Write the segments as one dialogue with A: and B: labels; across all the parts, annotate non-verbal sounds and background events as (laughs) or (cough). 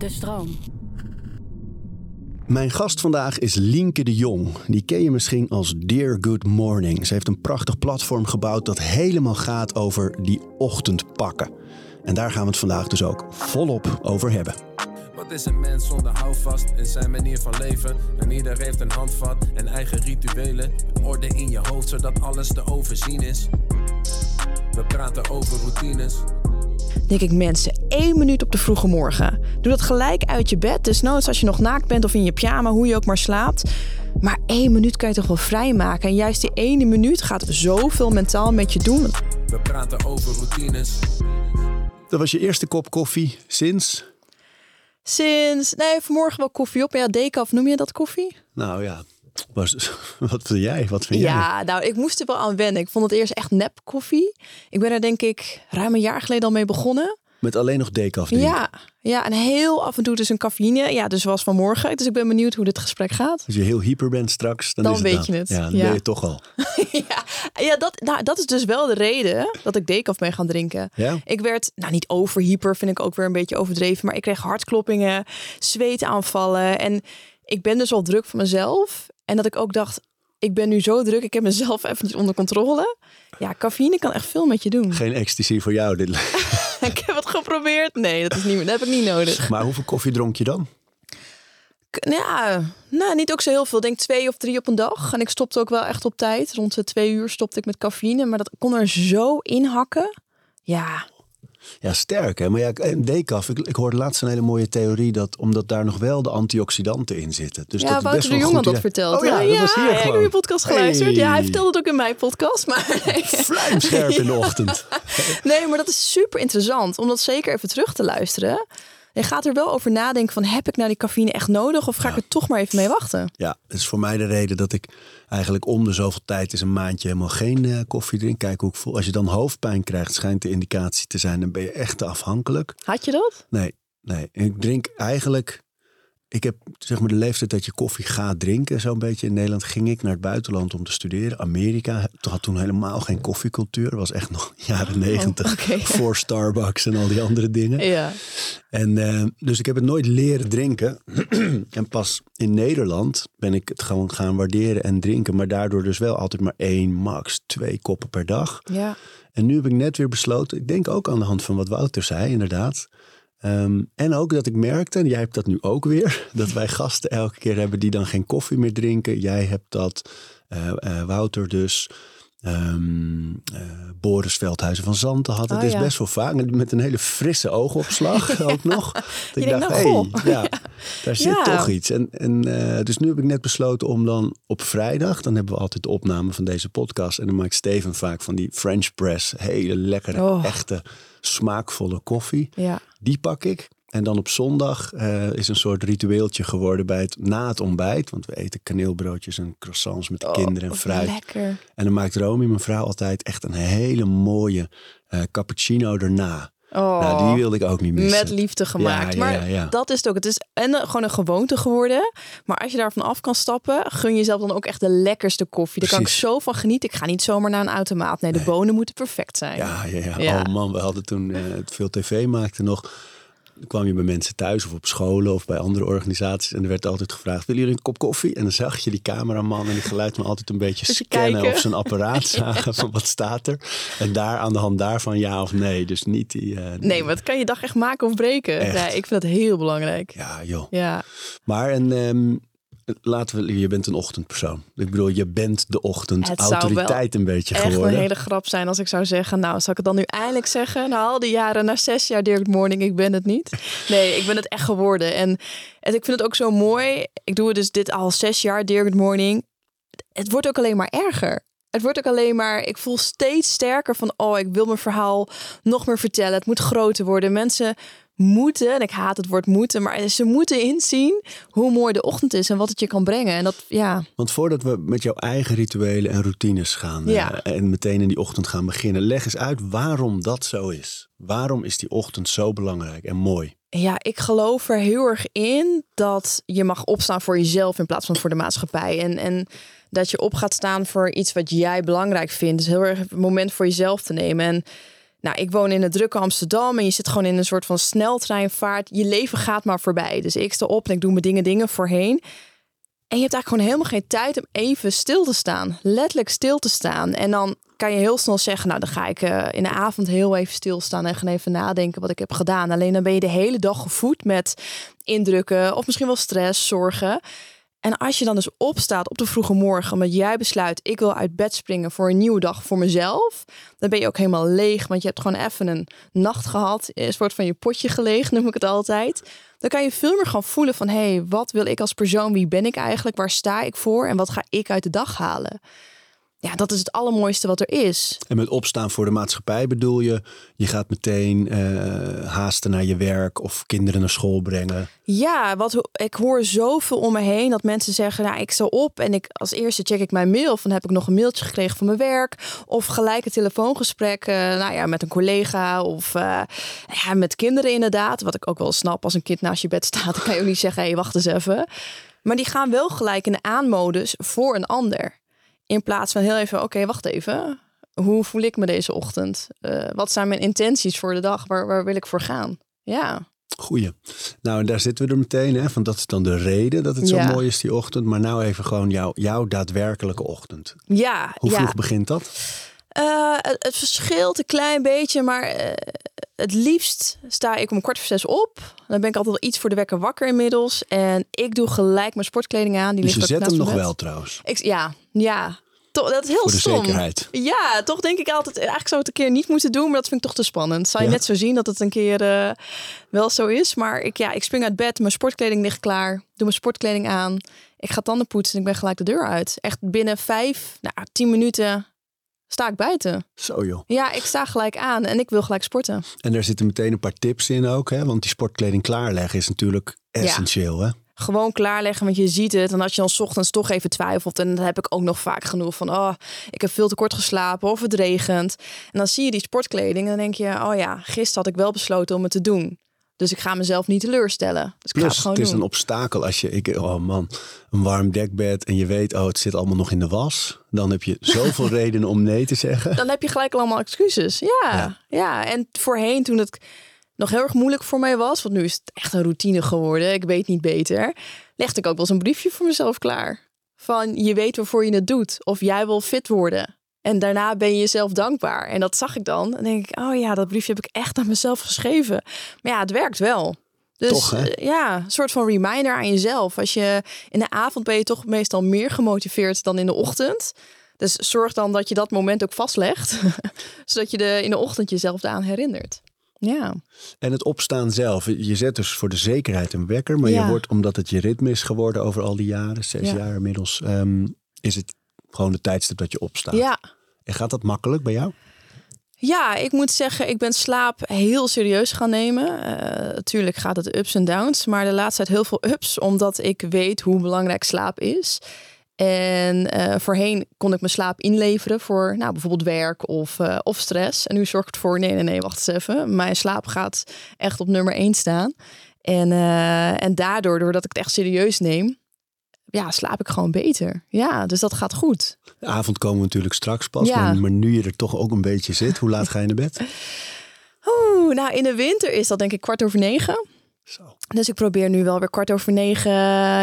A: De stroom.
B: Mijn gast vandaag is Lienke de Jong. Die ken je misschien als Dear Good Morning. Ze heeft een prachtig platform gebouwd dat helemaal gaat over die ochtendpakken. En daar gaan we het vandaag dus ook volop over hebben.
C: Wat is een mens zonder houvast in zijn manier van leven? En ieder heeft een handvat en eigen rituelen. Orde in je hoofd zodat alles te overzien is. We praten over routines.
D: Denk ik mensen, één minuut op de vroege morgen. Doe dat gelijk uit je bed, desnoods als je nog naakt bent of in je pyjama, hoe je ook maar slaapt. Maar één minuut kan je toch wel vrijmaken. En juist die ene minuut gaat zoveel mentaal met je doen.
C: We praten over routines.
B: Dat was je eerste kop koffie sinds?
D: Sinds, nee, vanmorgen wel koffie op. Ja, decaf, noem je dat koffie?
B: Nou ja, was, (laughs) wat vind jij? Wat vind jij?
D: Ja, nou, ik moest er wel aan wennen. Ik vond het eerst echt nep koffie. Ik ben er denk ik ruim een jaar geleden al mee begonnen.
B: Met alleen nog decaf?
D: Ja, ja, en heel af en toe dus een cafeïne. Ja, dus zoals vanmorgen. Dus ik ben benieuwd hoe dit gesprek gaat.
B: Als je heel hyper bent straks, dan,
D: Dan
B: is het
D: weet
B: dat.
D: je het.
B: Ja, dan
D: Ja.
B: ben je toch al. (laughs)
D: ja, ja dat, nou, dat is dus wel de reden dat ik decaf ben gaan drinken.
B: Ja?
D: Ik werd, nou niet overhyper, vind ik ook weer een beetje overdreven. Maar ik kreeg hartkloppingen, zweetaanvallen. En ik ben dus al druk van mezelf. En dat ik ook dacht, ik ben nu zo druk. Ik heb mezelf (laughs) eventjes onder controle. Ja, cafeïne kan echt veel met je doen.
B: Geen ecstasy voor jou. Dit. (laughs)
D: ik heb het geprobeerd. Nee, dat, is niet, dat heb ik niet nodig. (laughs)
B: Maar hoeveel koffie dronk je dan?
D: K- Ja, nou, niet ook zo heel veel. Ik denk twee of drie op een dag. En ik stopte ook wel echt op tijd. Rond de twee uur stopte ik met cafeïne. Maar dat kon er zo in hakken. Ja,
B: Ja, sterk hè. Maar ja, decaf, ik, ik hoorde laatst een hele mooie theorie dat omdat daar nog wel de antioxidanten in zitten. Dus
D: ja
B: dat best
D: Wouter
B: wel
D: de
B: een
D: Jong had dat verteld.
B: Oh ja, dat was hier
D: ja, ik heb je podcast geluisterd. Ja, hij vertelde het ook in mijn podcast. Maar. (laughs)
B: Vlijmscherp in de ochtend.
D: nee, maar dat is super interessant. Om dat zeker even terug te luisteren. Je gaat er wel over nadenken van... heb ik nou die cafeïne echt nodig? Of ga ik er toch maar even mee wachten?
B: Ja, dat is voor mij de reden dat ik eigenlijk om de zoveel tijd eens een maandje helemaal geen eh, koffie drink. Kijk hoe ik voel. Als je dan hoofdpijn krijgt, schijnt de indicatie te zijn. Dan ben je echt te afhankelijk.
D: Had je dat?
B: Nee, nee. Ik drink eigenlijk. Ik heb zeg maar de leeftijd dat je koffie gaat drinken, zo'n beetje in Nederland. Ging ik naar het buitenland om te studeren. Amerika had toen helemaal geen koffiecultuur. Was echt nog (laughs) jaren negentig.
D: Oh, oké. (laughs)
B: Voor Starbucks en al die andere dingen. (laughs)
D: Ja.
B: En eh, dus ik heb het nooit leren drinken. (clears throat) en pas in Nederland ben ik het gewoon gaan waarderen en drinken. Maar daardoor dus wel altijd maar één, max twee koppen per dag.
D: Ja.
B: En nu heb ik net weer besloten, ik denk ook aan de hand van wat Wouter zei, inderdaad. Ehm, en ook dat ik merkte, en jij hebt dat nu ook weer, (laughs) dat wij gasten elke keer hebben die dan geen koffie meer drinken. Jij hebt dat, eh, eh, Wouter dus, ehm, eh, Boris Veldhuizen van Zanten had. Het
D: Oh,
B: is
D: ja.
B: best wel vaak, met een hele frisse oogopslag (laughs) ook nog. Dat ik dacht,
D: nou,
B: hey,
D: goh. (laughs)
B: ja, daar zit toch iets. En, en, dus nu heb ik net besloten om dan op vrijdag, dan hebben we altijd de opname van deze podcast. En dan maakt Steven vaak van die French press, hele lekkere,
D: Oh.
B: echte, smaakvolle koffie.
D: Ja.
B: Die pak ik. En dan op zondag eh, is een soort ritueeltje geworden bij het, na het ontbijt. Want we eten kaneelbroodjes en croissants met de
D: Oh,
B: kinderen en fruit.
D: Lekker.
B: En dan maakt Romy, mijn vrouw, altijd echt een hele mooie eh, cappuccino erna.
D: Oh.
B: Nou, die wilde ik ook niet missen.
D: Met liefde gemaakt.
B: Ja, ja,
D: maar
B: ja,
D: dat is het ook. Het is en een- gewoon een gewoonte geworden. Maar als je daarvan af kan stappen, gun jezelf dan ook echt de lekkerste koffie. Daar kan ik zo van genieten. Ik ga niet zomaar naar een automaat. Nee, de bonen moeten perfect zijn.
B: Ja, ja, ja. Oh man, we hadden toen eh, het veel tv maakte nog. Kwam je bij mensen thuis of op scholen of bij andere organisaties. En er werd altijd gevraagd, willen jullie een kop koffie? En dan zag je die cameraman en die geluidsman altijd een beetje scannen
D: kijken.
B: of zijn apparaat (laughs) zagen van wat staat er. En daar aan de hand daarvan ja of nee. Dus niet die... eh,
D: Nee, maar het kan je dag echt maken of breken.
B: Echt.
D: Ja, ik vind dat heel belangrijk.
B: Ja, joh.
D: Ja,
B: Maar en, ehm, laten we, je bent een ochtendpersoon. Ik bedoel, je bent de ochtend
D: Het zou wel
B: autoriteit een beetje
D: echt
B: geworden.
D: een hele grap zijn als ik zou zeggen... nou, zal ik het dan nu eindelijk zeggen? Na al die jaren, na zes jaar Dirk Morning, ik ben het niet. Nee, ik ben het echt geworden. En, en ik vind het ook zo mooi. Ik doe het dus dit al zes jaar, Dirk Morning. Het wordt ook alleen maar erger. Het wordt ook alleen maar, ik voel steeds sterker van, oh, ik wil mijn verhaal nog meer vertellen. Het moet groter worden. Mensen moeten, en ik haat het woord moeten, maar ze moeten inzien hoe mooi de ochtend is en wat het je kan brengen. En dat, ja,
B: Want voordat we met jouw eigen rituelen en routines gaan
D: Ja.
B: eh, en meteen in die ochtend gaan beginnen, leg eens uit waarom dat zo is. Waarom is die ochtend zo belangrijk en mooi?
D: Ja, ik geloof er heel erg in dat je mag opstaan voor jezelf in plaats van voor de maatschappij. En, en dat je op gaat staan voor iets wat jij belangrijk vindt. Dus heel erg het moment voor jezelf te nemen. En Nou, ik woon in het drukke Amsterdam en je zit gewoon in een soort van sneltreinvaart. Je leven gaat maar voorbij. Dus ik sta op en ik doe mijn dingen, dingen voorheen. En je hebt eigenlijk gewoon helemaal geen tijd om even stil te staan. Letterlijk stil te staan. En dan kan je heel snel zeggen, nou dan ga ik uh, in de avond heel even stilstaan en gaan even nadenken wat ik heb gedaan. Alleen dan ben je de hele dag gevoed met indrukken of misschien wel stress, zorgen. En als je dan dus opstaat op de vroege morgen, omdat jij besluit, ik wil uit bed springen voor een nieuwe dag voor mezelf, dan ben je ook helemaal leeg, want je hebt gewoon even een nacht gehad, een soort van je potje gelegen, (laughs) noem ik het altijd. Dan kan je veel meer gaan voelen van, hé, hey, wat wil ik als persoon, wie ben ik eigenlijk, waar sta ik voor en wat ga ik uit de dag halen? Ja, dat is het allermooiste wat er is.
B: En met opstaan voor de maatschappij bedoel je, je gaat meteen uh, haasten naar je werk of kinderen naar school brengen.
D: Ja, wat ik hoor zoveel om me heen dat mensen zeggen, nou ik sta op en ik als eerste check ik mijn mail of dan heb ik nog een mailtje gekregen van mijn werk of gelijk een telefoongesprek, uh, nou ja, met een collega of uh, ja, met kinderen inderdaad. Wat ik ook wel snap als een kind naast je bed staat, dan kan je ook niet zeggen, hé hey, wacht eens even. Maar die gaan wel gelijk in de aanmodus voor een ander. In plaats van heel even, oké, wacht even. Hoe voel ik me deze ochtend? Uh, wat zijn mijn intenties voor de dag? Waar, waar wil ik voor gaan? Ja.
B: Goeie. Nou, en daar zitten we er meteen, hè? Van dat is dan de reden dat het zo mooi is die ochtend. Maar nou even gewoon jouw, jouw daadwerkelijke ochtend.
D: Ja.
B: Hoe vroeg
D: ja.
B: begint dat?
D: Uh, het, het, verschilt een klein beetje, maar uh, het liefst sta ik om kwart voor zes op. Dan ben ik altijd wel iets voor de wekker wakker inmiddels. En ik doe gelijk mijn sportkleding aan. Die
B: dus
D: ligt
B: je zet hem nog
D: bed.
B: wel trouwens?
D: Ik, ja, ja. Toch, dat is heel
B: voor de
D: stom.
B: zekerheid.
D: Ja, toch denk ik altijd, eigenlijk zou het een keer niet moeten doen, maar dat vind ik toch te spannend. Zou je ja. net zo zien dat het een keer uh, wel zo is. Maar ik, ja, ik spring uit bed, mijn sportkleding ligt klaar, doe mijn sportkleding aan. Ik ga tanden poetsen en ik ben gelijk de deur uit. Echt binnen vijf, nou, tien minuten sta ik buiten.
B: Zo joh.
D: Ja, ik sta gelijk aan en ik wil gelijk sporten.
B: En daar zitten meteen een paar tips in ook, hè? Want die sportkleding klaarleggen is natuurlijk essentieel, ja. hè?
D: Gewoon klaarleggen, want je ziet het. En als je dan 's ochtends toch even twijfelt, en dan heb ik ook nog vaak genoeg van, oh, ik heb veel te kort geslapen of het regent. En dan zie je die sportkleding en dan denk je, oh ja, gisteren had ik wel besloten om het te doen. Dus ik ga mezelf niet teleurstellen. Dus ik
B: Plus,
D: het
B: is
D: doen.
B: een obstakel als je, ik, oh man, een warm dekbed en je weet, oh, het zit allemaal nog in de was. Dan heb je zoveel (laughs) redenen om nee te zeggen.
D: Dan heb je gelijk allemaal excuses. Ja, ja, ja. En voorheen, toen het nog heel erg moeilijk voor mij was, want nu is het echt een routine geworden, ik weet niet beter, legde ik ook wel eens een briefje voor mezelf klaar. Van je weet waarvoor je het doet, of jij wil fit worden. En daarna ben je jezelf dankbaar. En dat zag ik dan. En denk ik, oh ja, dat briefje heb ik echt aan mezelf geschreven. Maar ja, het werkt wel. Dus
B: toch, hè?
D: ja, een soort van reminder aan jezelf. Als je in de avond ben je toch meestal meer gemotiveerd dan in de ochtend. Dus zorg dan dat je dat moment ook vastlegt. (laughs) zodat je de, in de ochtend jezelf daaraan herinnert. Ja.
B: En het opstaan zelf. Je zet dus voor de zekerheid een wekker. Maar
D: Ja.
B: je wordt, omdat het je ritme is geworden over al die jaren, zes
D: Ja.
B: jaar inmiddels, ehm, is het gewoon de tijdstip dat je opstaat.
D: ja.
B: En gaat dat makkelijk bij jou?
D: Ja, ik moet zeggen, ik ben slaap heel serieus gaan nemen. Eh natuurlijk gaat het ups en downs, maar de laatste tijd heel veel ups, omdat ik weet hoe belangrijk slaap is. En eh, voorheen kon ik mijn slaap inleveren voor nou, bijvoorbeeld werk of, eh, of stress. En nu zorg ik ervoor, nee, nee, nee, wacht eens even. Mijn slaap gaat echt op nummer één staan. En, en daardoor, doordat ik het echt serieus neem, ja, slaap ik gewoon beter. Ja, dus dat gaat goed.
B: De avond komen we natuurlijk straks pas.
D: Ja.
B: Maar, maar nu je er toch ook een beetje zit, hoe laat ga je naar bed? (laughs)
D: Oeh, nou, in de winter is dat denk ik kwart over negen.
B: Zo.
D: Dus ik probeer nu wel weer kwart over negen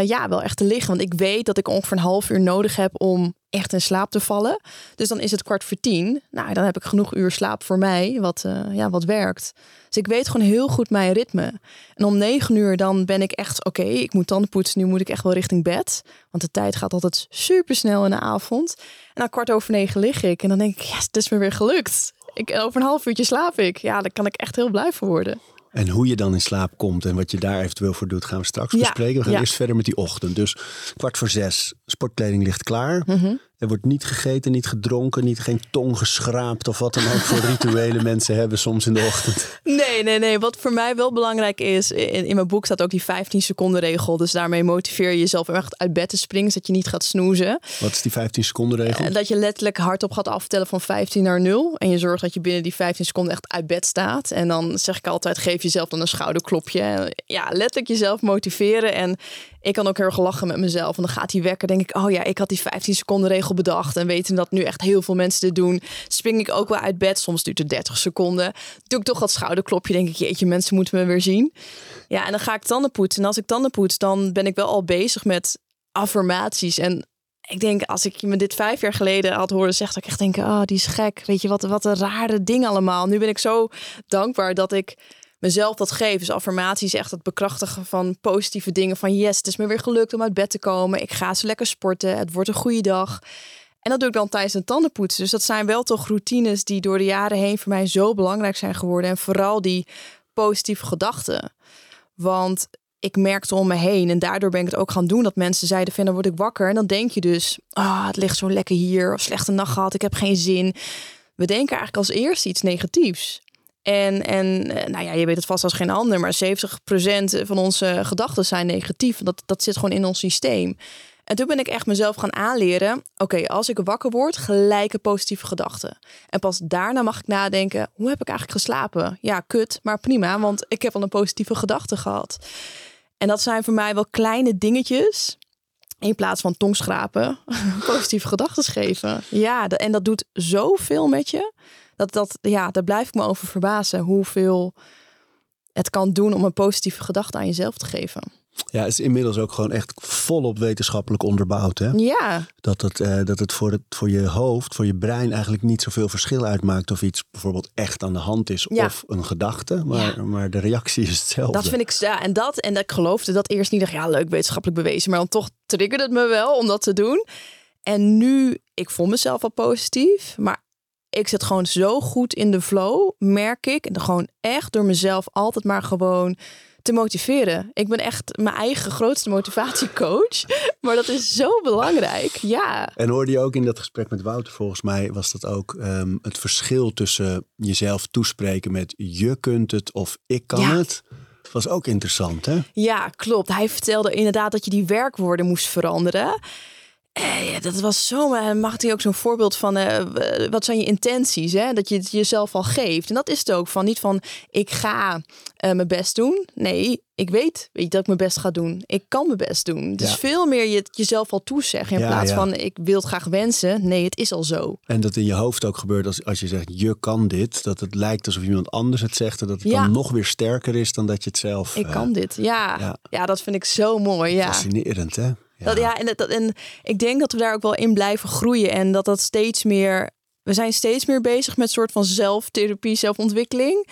D: ja, wel echt te liggen. Want ik weet dat ik ongeveer een half uur nodig heb om echt in slaap te vallen. Dus dan is het kwart voor tien. Nou, dan heb ik genoeg uur slaap voor mij, wat, eh, ja, wat werkt. Ik weet gewoon heel goed mijn ritme. En om negen uur dan ben ik echt, oké, ik moet tanden poetsen. Nu moet ik echt wel richting bed. Want de tijd gaat altijd super snel in de avond. En dan kwart over negen lig ik. En dan denk ik, yes, het is me weer gelukt. Ik, over een half uurtje slaap ik. Ja, daar kan ik echt heel blij van worden.
B: En hoe je dan in slaap komt en wat je daar eventueel voor doet, gaan we straks
D: Ja,
B: bespreken. We gaan
D: ja.
B: eerst verder met die ochtend. Dus kwart voor zes, sportkleding ligt klaar.
D: Mhm.
B: Er wordt niet gegeten, niet gedronken, niet, geen tong geschraapt of wat dan ook voor (laughs) rituelen mensen hebben soms in de ochtend.
D: Nee, nee, nee. Wat voor mij wel belangrijk is, in, in mijn boek staat ook die 15 seconden regel. Dus daarmee motiveer je jezelf echt uit bed te springen, zodat je niet gaat snoezen.
B: Wat is die 15 seconden regel?
D: En dat je letterlijk hardop gaat aftellen van 15 naar 0. En je zorgt dat je binnen die 15 seconden echt uit bed staat. En dan zeg ik altijd, geef jezelf dan een schouderklopje. Ja, letterlijk jezelf motiveren. En ik kan ook heel erg lachen met mezelf. En dan gaat die wekker, denk ik, oh ja, ik had die 15 seconden regel bedacht. En weten dat nu echt heel veel mensen dit doen, spring ik ook wel uit bed. Soms duurt het 30 seconden. Doe ik toch dat schouderklopje, denk ik, jeetje, mensen moeten me weer zien. Ja, en dan ga ik tanden poetsen. En als ik tanden poets, dan ben ik wel al bezig met affirmaties. En ik denk, als ik me dit vijf jaar geleden had horen zeggen, dat ik echt denk, oh, die is gek. Weet je, wat, wat een rare ding allemaal. Nu ben ik zo dankbaar dat ik mezelf dat geef. Dus affirmaties, echt het bekrachtigen van positieve dingen. Van yes, het is me weer gelukt om uit bed te komen. Ik ga zo lekker sporten. Het wordt een goede dag. En dat doe ik dan tijdens een tandenpoetsen. Dus dat zijn wel toch routines die door de jaren heen voor mij zo belangrijk zijn geworden. En vooral die positieve gedachten. Want ik merkte om me heen en daardoor ben ik het ook gaan doen dat mensen zeiden van dan word ik wakker en dan denk je dus ah het ligt zo lekker hier of slechte nacht gehad ik heb geen zin we denken eigenlijk als eerste iets negatiefs en, en eh, nou ja, je weet het vast als geen ander, maar 70% van onze gedachten zijn negatief. Dat, dat zit gewoon in ons systeem. En toen ben ik echt mezelf gaan aanleren. Oké, als ik wakker word, gelijke positieve gedachten. En pas daarna mag ik nadenken: hoe heb ik eigenlijk geslapen? Ja, kut, maar prima, want ik heb al een positieve gedachte gehad. En dat zijn voor mij wel kleine dingetjes. In plaats van tongschrapen, (laughs) positieve gedachten geven. Ja, en dat doet zoveel met je. Dat, dat, ja, daar blijf ik me over verbazen. Hoeveel het kan doen om een positieve gedachte aan jezelf te geven.
B: Ja, het is inmiddels ook gewoon echt volop wetenschappelijk onderbouwd. Hè?
D: Ja.
B: Dat het, uh, dat het, voor het voor je hoofd, voor je brein eigenlijk niet zoveel verschil uitmaakt of iets bijvoorbeeld echt aan de hand is
D: Ja.
B: of een gedachte. Maar,
D: Ja.
B: maar de reactie is hetzelfde.
D: Dat vind ik, ja, en dat, en ik geloofde dat eerst niet. Dacht, ja, leuk wetenschappelijk bewezen, maar dan toch triggerde het me wel om dat te doen. En nu, ik voel mezelf al positief, maar ik zit gewoon zo goed in de flow, merk ik. En dan gewoon echt door mezelf altijd maar gewoon te motiveren. Ik ben echt mijn eigen grootste motivatiecoach, (laughs) maar dat is zo belangrijk. Ja,
B: En hoorde je ook in dat gesprek met Wouter, volgens mij was dat ook ehm, het verschil tussen jezelf toespreken met je kunt het of ik kan
D: Ja.
B: het. Was ook interessant, hè?
D: Ja, klopt. Hij vertelde inderdaad dat je die werkwoorden moest veranderen. Eh, ja, dat was zo. eh, Mag hij ook zo'n voorbeeld van eh, wat zijn je intenties? Hè? Dat je het jezelf al geeft. En dat is het ook van niet van ik ga mijn best doen. Nee, ik weet, weet je, dat ik mijn best ga doen. Ik kan mijn best doen. Dus
B: Ja.
D: veel meer je het jezelf al toezeggen in
B: Ja,
D: plaats van ik wil het graag wensen. Nee, het is al zo.
B: En dat in je hoofd ook gebeurt als, als je zegt je kan dit. Dat het lijkt alsof iemand anders het zegt. En dat het dan nog weer sterker is dan dat je het zelf...
D: Ik kan dit. Ja.
B: ja.
D: ja, dat vind ik zo mooi. Ja.
B: Fascinerend, hè? Ja.
D: Dat, ja, en, dat, en ik denk dat we daar ook wel in blijven groeien. En dat dat steeds meer. We zijn steeds meer bezig met soort van zelftherapie, zelfontwikkeling.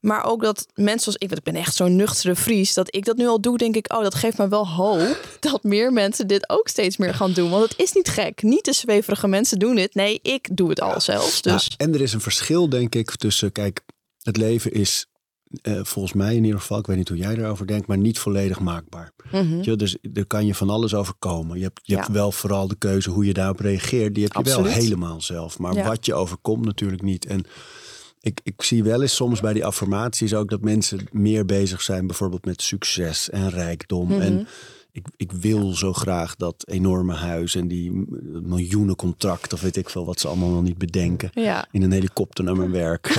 D: Maar ook dat mensen zoals ik, want ik ben echt zo'n nuchtere Fries, dat ik dat nu al doe, denk ik, oh, dat geeft me wel hoop (laughs) dat meer mensen dit ook steeds meer gaan doen. Want het is niet gek. Niet de zweverige mensen doen dit. Nee, ik doe het al zelfs. Dus
B: Ja, en er is een verschil, denk ik, tussen... Kijk, het leven is eh, volgens mij in ieder geval... Ik weet niet hoe jij erover denkt, maar niet volledig maakbaar.
D: mhm.
B: Je, dus er kan je van alles overkomen. Je hebt, je
D: Ja.
B: hebt wel vooral de keuze hoe je daarop reageert. Die heb je wel helemaal zelf. Maar
D: Ja.
B: wat je overkomt natuurlijk niet. En ik, ik zie wel eens soms bij die affirmaties ook dat mensen meer bezig zijn bijvoorbeeld met succes en rijkdom.
D: Mhm.
B: En ik, ik wil zo graag dat enorme huis en die miljoenen contract of weet ik veel wat ze allemaal nog niet bedenken.
D: ja.
B: In een helikopter naar mijn werk. (laughs)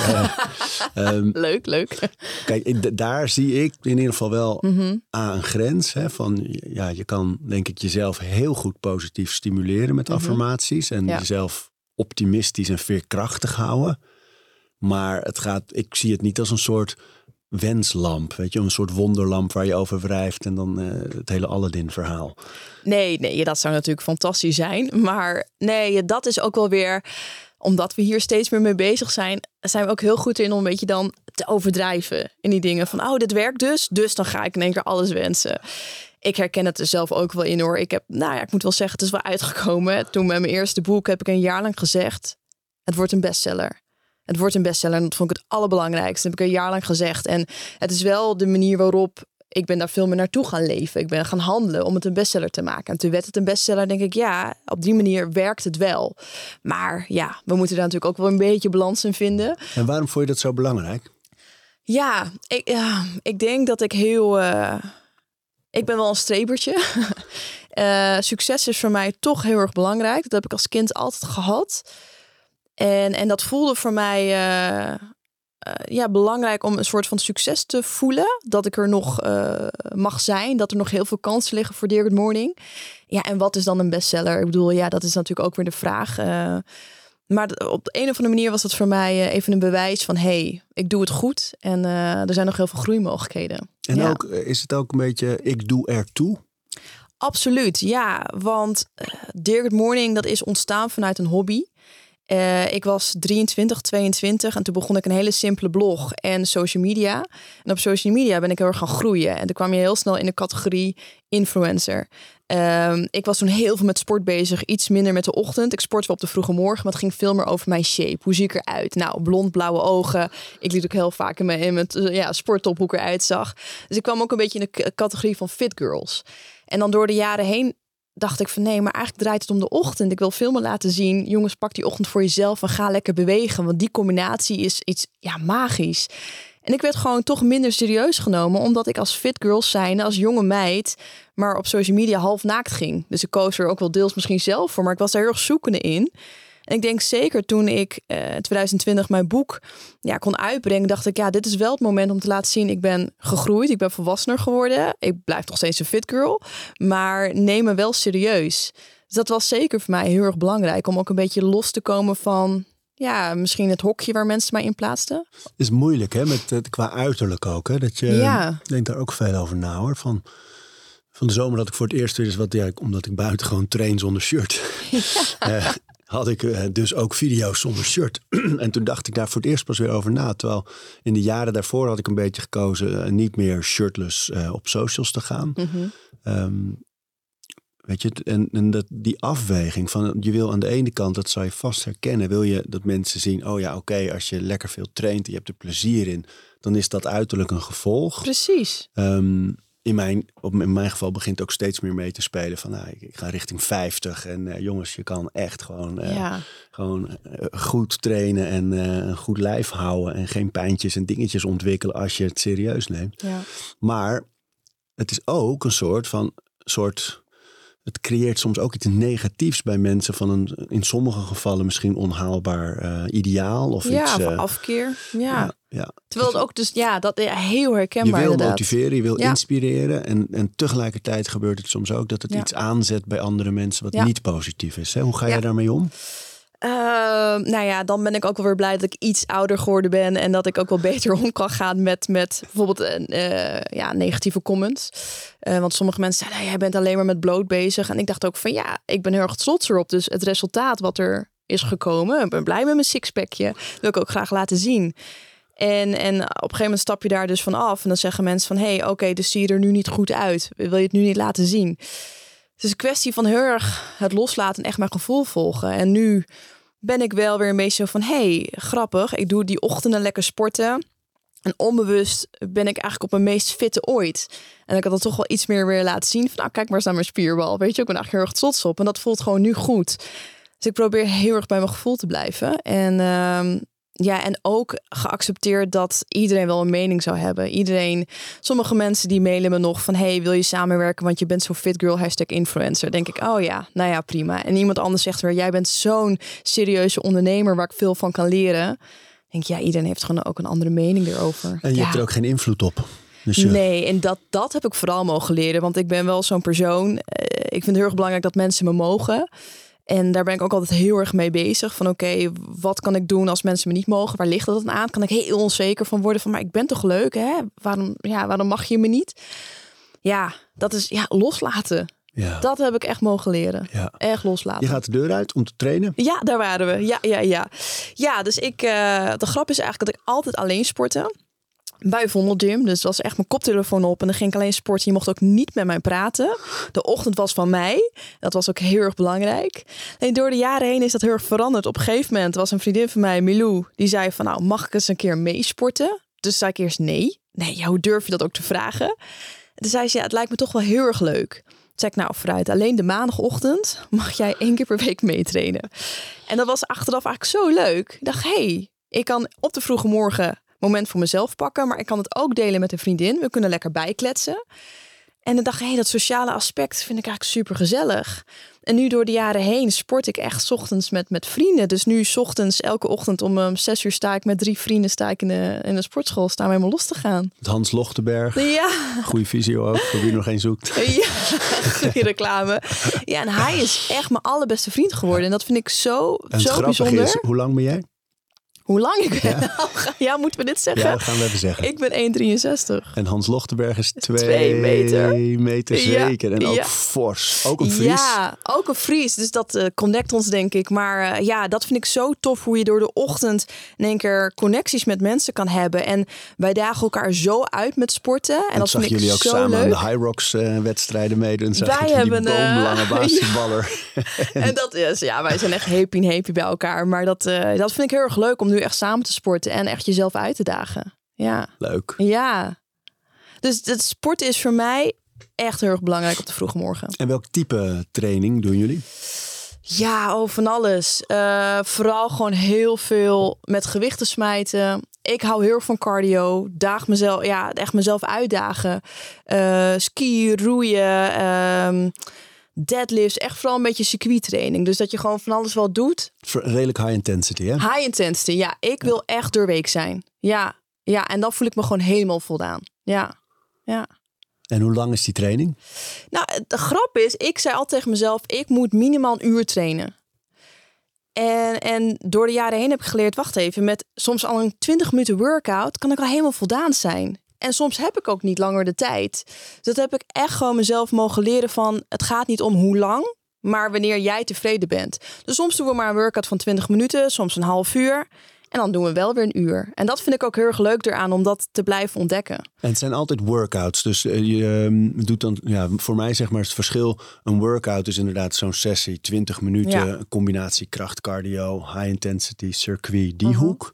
B: Eh, ehm,
D: Leuk, leuk.
B: Kijk, daar zie ik in ieder geval wel
D: Mhm.
B: A, een grens. Hè, van, ja, je kan denk ik jezelf heel goed positief stimuleren met affirmaties. En
D: Mhm. Ja.
B: jezelf optimistisch en veerkrachtig houden. Maar het gaat, ik zie het niet als een soort wenslamp. Weet je, een soort wonderlamp waar je over wrijft. En dan eh, het hele Aladdin verhaal.
D: Nee, nee, dat zou natuurlijk fantastisch zijn. Maar nee, dat is ook wel weer omdat we hier steeds meer mee bezig zijn, zijn we ook heel goed in om een beetje dan te overdrijven in die dingen van, oh, dit werkt dus, dus dan ga ik in één keer alles wensen. Ik herken het er zelf ook wel in hoor. Ik heb, nou ja, ik moet wel zeggen, het is wel uitgekomen. Toen met mijn eerste boek heb ik een jaar lang gezegd, het wordt een bestseller. Het wordt een bestseller en dat vond ik het allerbelangrijkste. Dat heb ik een jaar lang gezegd. En het is wel de manier waarop ik ben daar veel meer naartoe gaan leven. Ik ben gaan handelen om het een bestseller te maken. En toen werd het een bestseller, denk ik, ja, op die manier werkt het wel. Maar ja, we moeten daar natuurlijk ook wel een beetje balans in vinden.
B: En waarom vond je dat zo belangrijk?
D: Ja, ik, ik denk dat ik heel. eh, ik ben wel een strebertje. (laughs) Eh, succes is voor mij toch heel erg belangrijk. Dat heb ik als kind altijd gehad. En, en dat voelde voor mij. eh, eh, ja, belangrijk om een soort van succes te voelen. Dat ik er nog uh, mag zijn. Dat er nog heel veel kansen liggen voor Dear Good Morning. Ja, en wat is dan een bestseller? Ik bedoel, ja, dat is natuurlijk ook weer de vraag. Maar op de een of andere manier was dat voor mij even een bewijs van... hey, ik doe het goed en er zijn nog heel veel groeimogelijkheden.
B: En ja. ook, is het ook een beetje, ik doe ertoe?
D: Absoluut, ja. Want Dear Good Morning, dat is ontstaan vanuit een hobby. Uh, ik was 23, 22 en toen begon ik een hele simpele blog en social media. En op social media ben ik heel erg gaan groeien. En toen kwam je heel snel in de categorie influencer. Uh, ik was toen heel veel met sport bezig, iets minder met de ochtend. Ik sportte wel op de vroege morgen, maar het ging veel meer over mijn shape. Hoe zie ik eruit? Nou, blond, blauwe ogen. Ik liet ook heel vaak in mijn, in mijn ja, sporttop hoe ik eruit zag. Dus ik kwam ook een beetje in de categorie van fit girls. En dan door de jaren heen dacht ik van nee, maar eigenlijk draait het om de ochtend. Ik wil veel meer laten zien, jongens, pak die ochtend voor jezelf en ga lekker bewegen. Want die combinatie is iets ja, magisch. En ik werd gewoon toch minder serieus genomen, omdat ik als fit girl zijnde, als jonge meid, maar op social media half naakt ging. Dus ik koos er ook wel deels misschien zelf voor, maar ik was daar heel erg zoekende in. En ik denk zeker toen ik uh, eh, 2020 mijn boek ja, kon uitbrengen, dacht ik, ja, dit is wel het moment om te laten zien, ik ben gegroeid, ik ben volwassener geworden. Ik blijf nog steeds een fit girl, maar neem me wel serieus. Dus dat was zeker voor mij heel erg belangrijk om ook een beetje los te komen van, ja, misschien het hokje waar mensen mij in plaatsten.
B: Is moeilijk, hè, met, het qua uiterlijk ook, hè? Dat je ja. denkt daar ook veel over na, hoor. Van, van de zomer dat ik voor het eerst weer eens wat, ja, omdat ik buiten gewoon train zonder shirt. (laughs) Ja. uh, had ik eh, dus ook video's zonder shirt. (clears throat) en toen dacht ik daar voor het eerst pas weer over na. Terwijl in de jaren daarvoor had ik een beetje gekozen uh, niet meer shirtless uh, op socials te gaan. Mm -hmm. um, weet je, en, en dat, die afweging van je wil aan de ene kant, dat zou je vast herkennen, wil je dat mensen zien, oh ja, oké, okay, als je lekker veel traint, je hebt er plezier in, dan is dat uiterlijk een gevolg.
D: Precies.
B: Um, in mijn, op, in mijn geval begint ook steeds meer mee te spelen. Van nou, ik, ik ga richting 50. En uh, jongens, je kan echt gewoon, uh, ja. gewoon uh, goed trainen en een goed lijf houden. En geen pijntjes en dingetjes ontwikkelen als je het serieus neemt.
D: Ja.
B: Maar het is ook een soort van soort. Het creëert soms ook iets negatiefs bij mensen van een in sommige gevallen misschien onhaalbaar ideaal of
D: ja,
B: iets.
D: Afkeer. ja.
B: Ja.
D: Terwijl het ook dus, ja, dat ja, heel herkenbaar
B: Je wil
D: inderdaad.
B: motiveren, je wil ja. inspireren. En, en tegelijkertijd gebeurt het soms ook dat het ja. iets aanzet bij andere mensen wat niet positief is. Hè? Hoe ga jij daarmee om?
D: Uh, nou ja, dan ben ik ook wel weer blij dat ik iets ouder geworden ben. En dat ik ook wel beter (laughs) om kan gaan met, met bijvoorbeeld uh, ja, negatieve comments. Uh, want sommige mensen zeiden, jij bent alleen maar met bloot bezig. En ik dacht ook van ja, ik ben heel erg trots erop. Dus het resultaat wat er is gekomen. Ik ben blij met mijn sixpackje. wil ik ook graag laten zien. En, en op een gegeven moment stap je daar dus van af. En dan zeggen mensen van, hey, oké, dus zie je er nu niet goed uit. Wil je het nu niet laten zien? Het is een kwestie van heel erg het loslaten en echt mijn gevoel volgen. En nu ben ik wel weer een beetje zo van, hey, grappig. Ik doe die ochtenden lekker sporten. En onbewust ben ik eigenlijk op mijn meest fitte ooit. En ik had dat toch wel iets meer weer laten zien. Van, nou, kijk maar eens naar mijn spierbal. Weet je, ik ben eigenlijk heel erg trots op. En dat voelt gewoon nu goed. Dus ik probeer heel erg bij mijn gevoel te blijven. En uh, ja, en ook geaccepteerd dat iedereen wel een mening zou hebben. Iedereen, sommige mensen die mailen me nog van... hey, wil je samenwerken, want je bent zo'n fit girl, hashtag influencer. denk ik, oh ja, nou ja, prima. En iemand anders zegt weer, jij bent zo'n serieuze ondernemer... waar ik veel van kan leren. denk ja, iedereen heeft gewoon ook een andere mening erover.
B: En je
D: ja.
B: hebt er ook geen invloed op. Dus je...
D: Nee, en dat, dat heb ik vooral mogen leren. Want ik ben wel zo'n persoon. ik vind het heel erg belangrijk dat mensen me mogen... En daar ben ik ook altijd heel erg mee bezig. Van oké, wat kan ik doen als mensen me niet mogen? Waar ligt dat aan? Kan ik heel onzeker van worden van, maar ik ben toch leuk, hè? Waarom, ja, waarom mag je me niet? Ja, dat is ja, loslaten.
B: Ja.
D: Dat heb ik echt mogen leren.
B: Ja.
D: Echt loslaten.
B: Je gaat de deur uit om te trainen?
D: Ja, daar waren we. Ja, ja, ja. Ja, dus ik, uh, de grap is eigenlijk dat ik altijd alleen sportte bij Vondelgym. Dus was echt mijn koptelefoon op. En dan ging ik alleen sporten. Je mocht ook niet met mij praten. De ochtend was van mij. Dat was ook heel erg belangrijk. En door de jaren heen is dat heel erg veranderd. Op een gegeven moment was een vriendin van mij, Milou. Die zei van nou, mag ik eens een keer meesporten? Dus zei ik eerst nee. Nee, ja, hoe durf je dat ook te vragen? toen zei ze, ja, het lijkt me toch wel heel erg leuk. Toen zei ik, nou vooruit, alleen de maandagochtend (laughs) mag jij één keer per week meetrainen. En dat was achteraf eigenlijk zo leuk. Ik dacht, hé, hey, ik kan op de vroege morgen moment voor mezelf pakken. Maar ik kan het ook delen met een vriendin. We kunnen lekker bijkletsen. En dan dacht ik, hé, dat sociale aspect vind ik eigenlijk super gezellig. En nu door de jaren heen sport ik echt 's ochtends met, met vrienden. Dus nu 's ochtends, elke ochtend om um, zes uur sta ik met drie vrienden sta ik in de, in de sportschool. Staan we helemaal los te gaan.
B: Het Hans Lochtenberg,
D: Ja,
B: goede visio ook, voor wie nog geen zoekt.
D: ja, (laughs) goede reclame. Ja, en hij is echt mijn allerbeste vriend geworden. En dat vind ik zo,
B: En
D: zo bijzonder.
B: is, hoe lang ben jij?
D: Hoe lang ik ben. (laughs) Ja. moeten we dit zeggen?
B: Ja, dat gaan we even zeggen.
D: Ik ben 1,63.
B: En Hans Lochtenberg is twee,
D: Twee meter.
B: meter
D: Ja,
B: zeker. En ook
D: ja.
B: fors. Ook een Fries.
D: Ja, ook een Fries. Dus dat eh, connect ons, denk ik. Maar eh, ja, dat vind ik zo tof hoe je door de ochtend in één keer connecties met mensen kan hebben. En wij dagen elkaar zo uit met sporten. En
B: En
D: dat
B: zag jullie ook
D: zo
B: samen
D: leuk.
B: aan de High Rocks eh, wedstrijden meedoen. Zag
D: Wij hebben, eh,
B: boomlange (laughs) basketballer.
D: En dat is, ja, wij zijn echt happy en happy bij elkaar. Maar dat, dat vind ik heel erg leuk om nu echt samen te sporten en echt jezelf uit te dagen. Ja,
B: Leuk.
D: ja. Dus het sporten is voor mij echt heel erg belangrijk op de vroege morgen.
B: En welk type training doen jullie?
D: Ja, oh, van alles. Eh, vooral gewoon heel veel met gewichten smijten. Ik hou heel erg van cardio. Daag mezelf, ja, echt mezelf uitdagen. Eh skiën, roeien, ehm, deadlifts. Echt vooral een beetje circuittraining. Dus dat je gewoon van alles wel doet.
B: Redelijk high intensity, hè?
D: High intensity, ja. Ik wil echt doorweek zijn. Ja, ja. En dan voel ik me gewoon helemaal voldaan. Ja, ja.
B: En hoe lang is die training?
D: Nou, de grap is, ik zei altijd tegen mezelf, ik moet minimaal een uur trainen. En, en door de jaren heen heb ik geleerd, wacht even, met soms al een 20 minuten workout kan ik al helemaal voldaan zijn. En soms heb ik ook niet langer de tijd. Dus dat heb ik echt gewoon mezelf mogen leren van, het gaat niet om hoe lang, maar wanneer jij tevreden bent. Dus soms doen we maar een workout van 20 minuten, soms een half uur. En dan doen we wel weer een uur. En dat vind ik ook heel erg leuk eraan om dat te blijven ontdekken.
B: En het zijn altijd workouts. Dus eh, je ehm, doet dan, ja, voor mij zeg maar het verschil. Een workout is inderdaad zo'n sessie, 20 minuten,
D: Ja.
B: combinatie kracht, cardio, high intensity, circuit, die
D: Mhm.
B: hoek.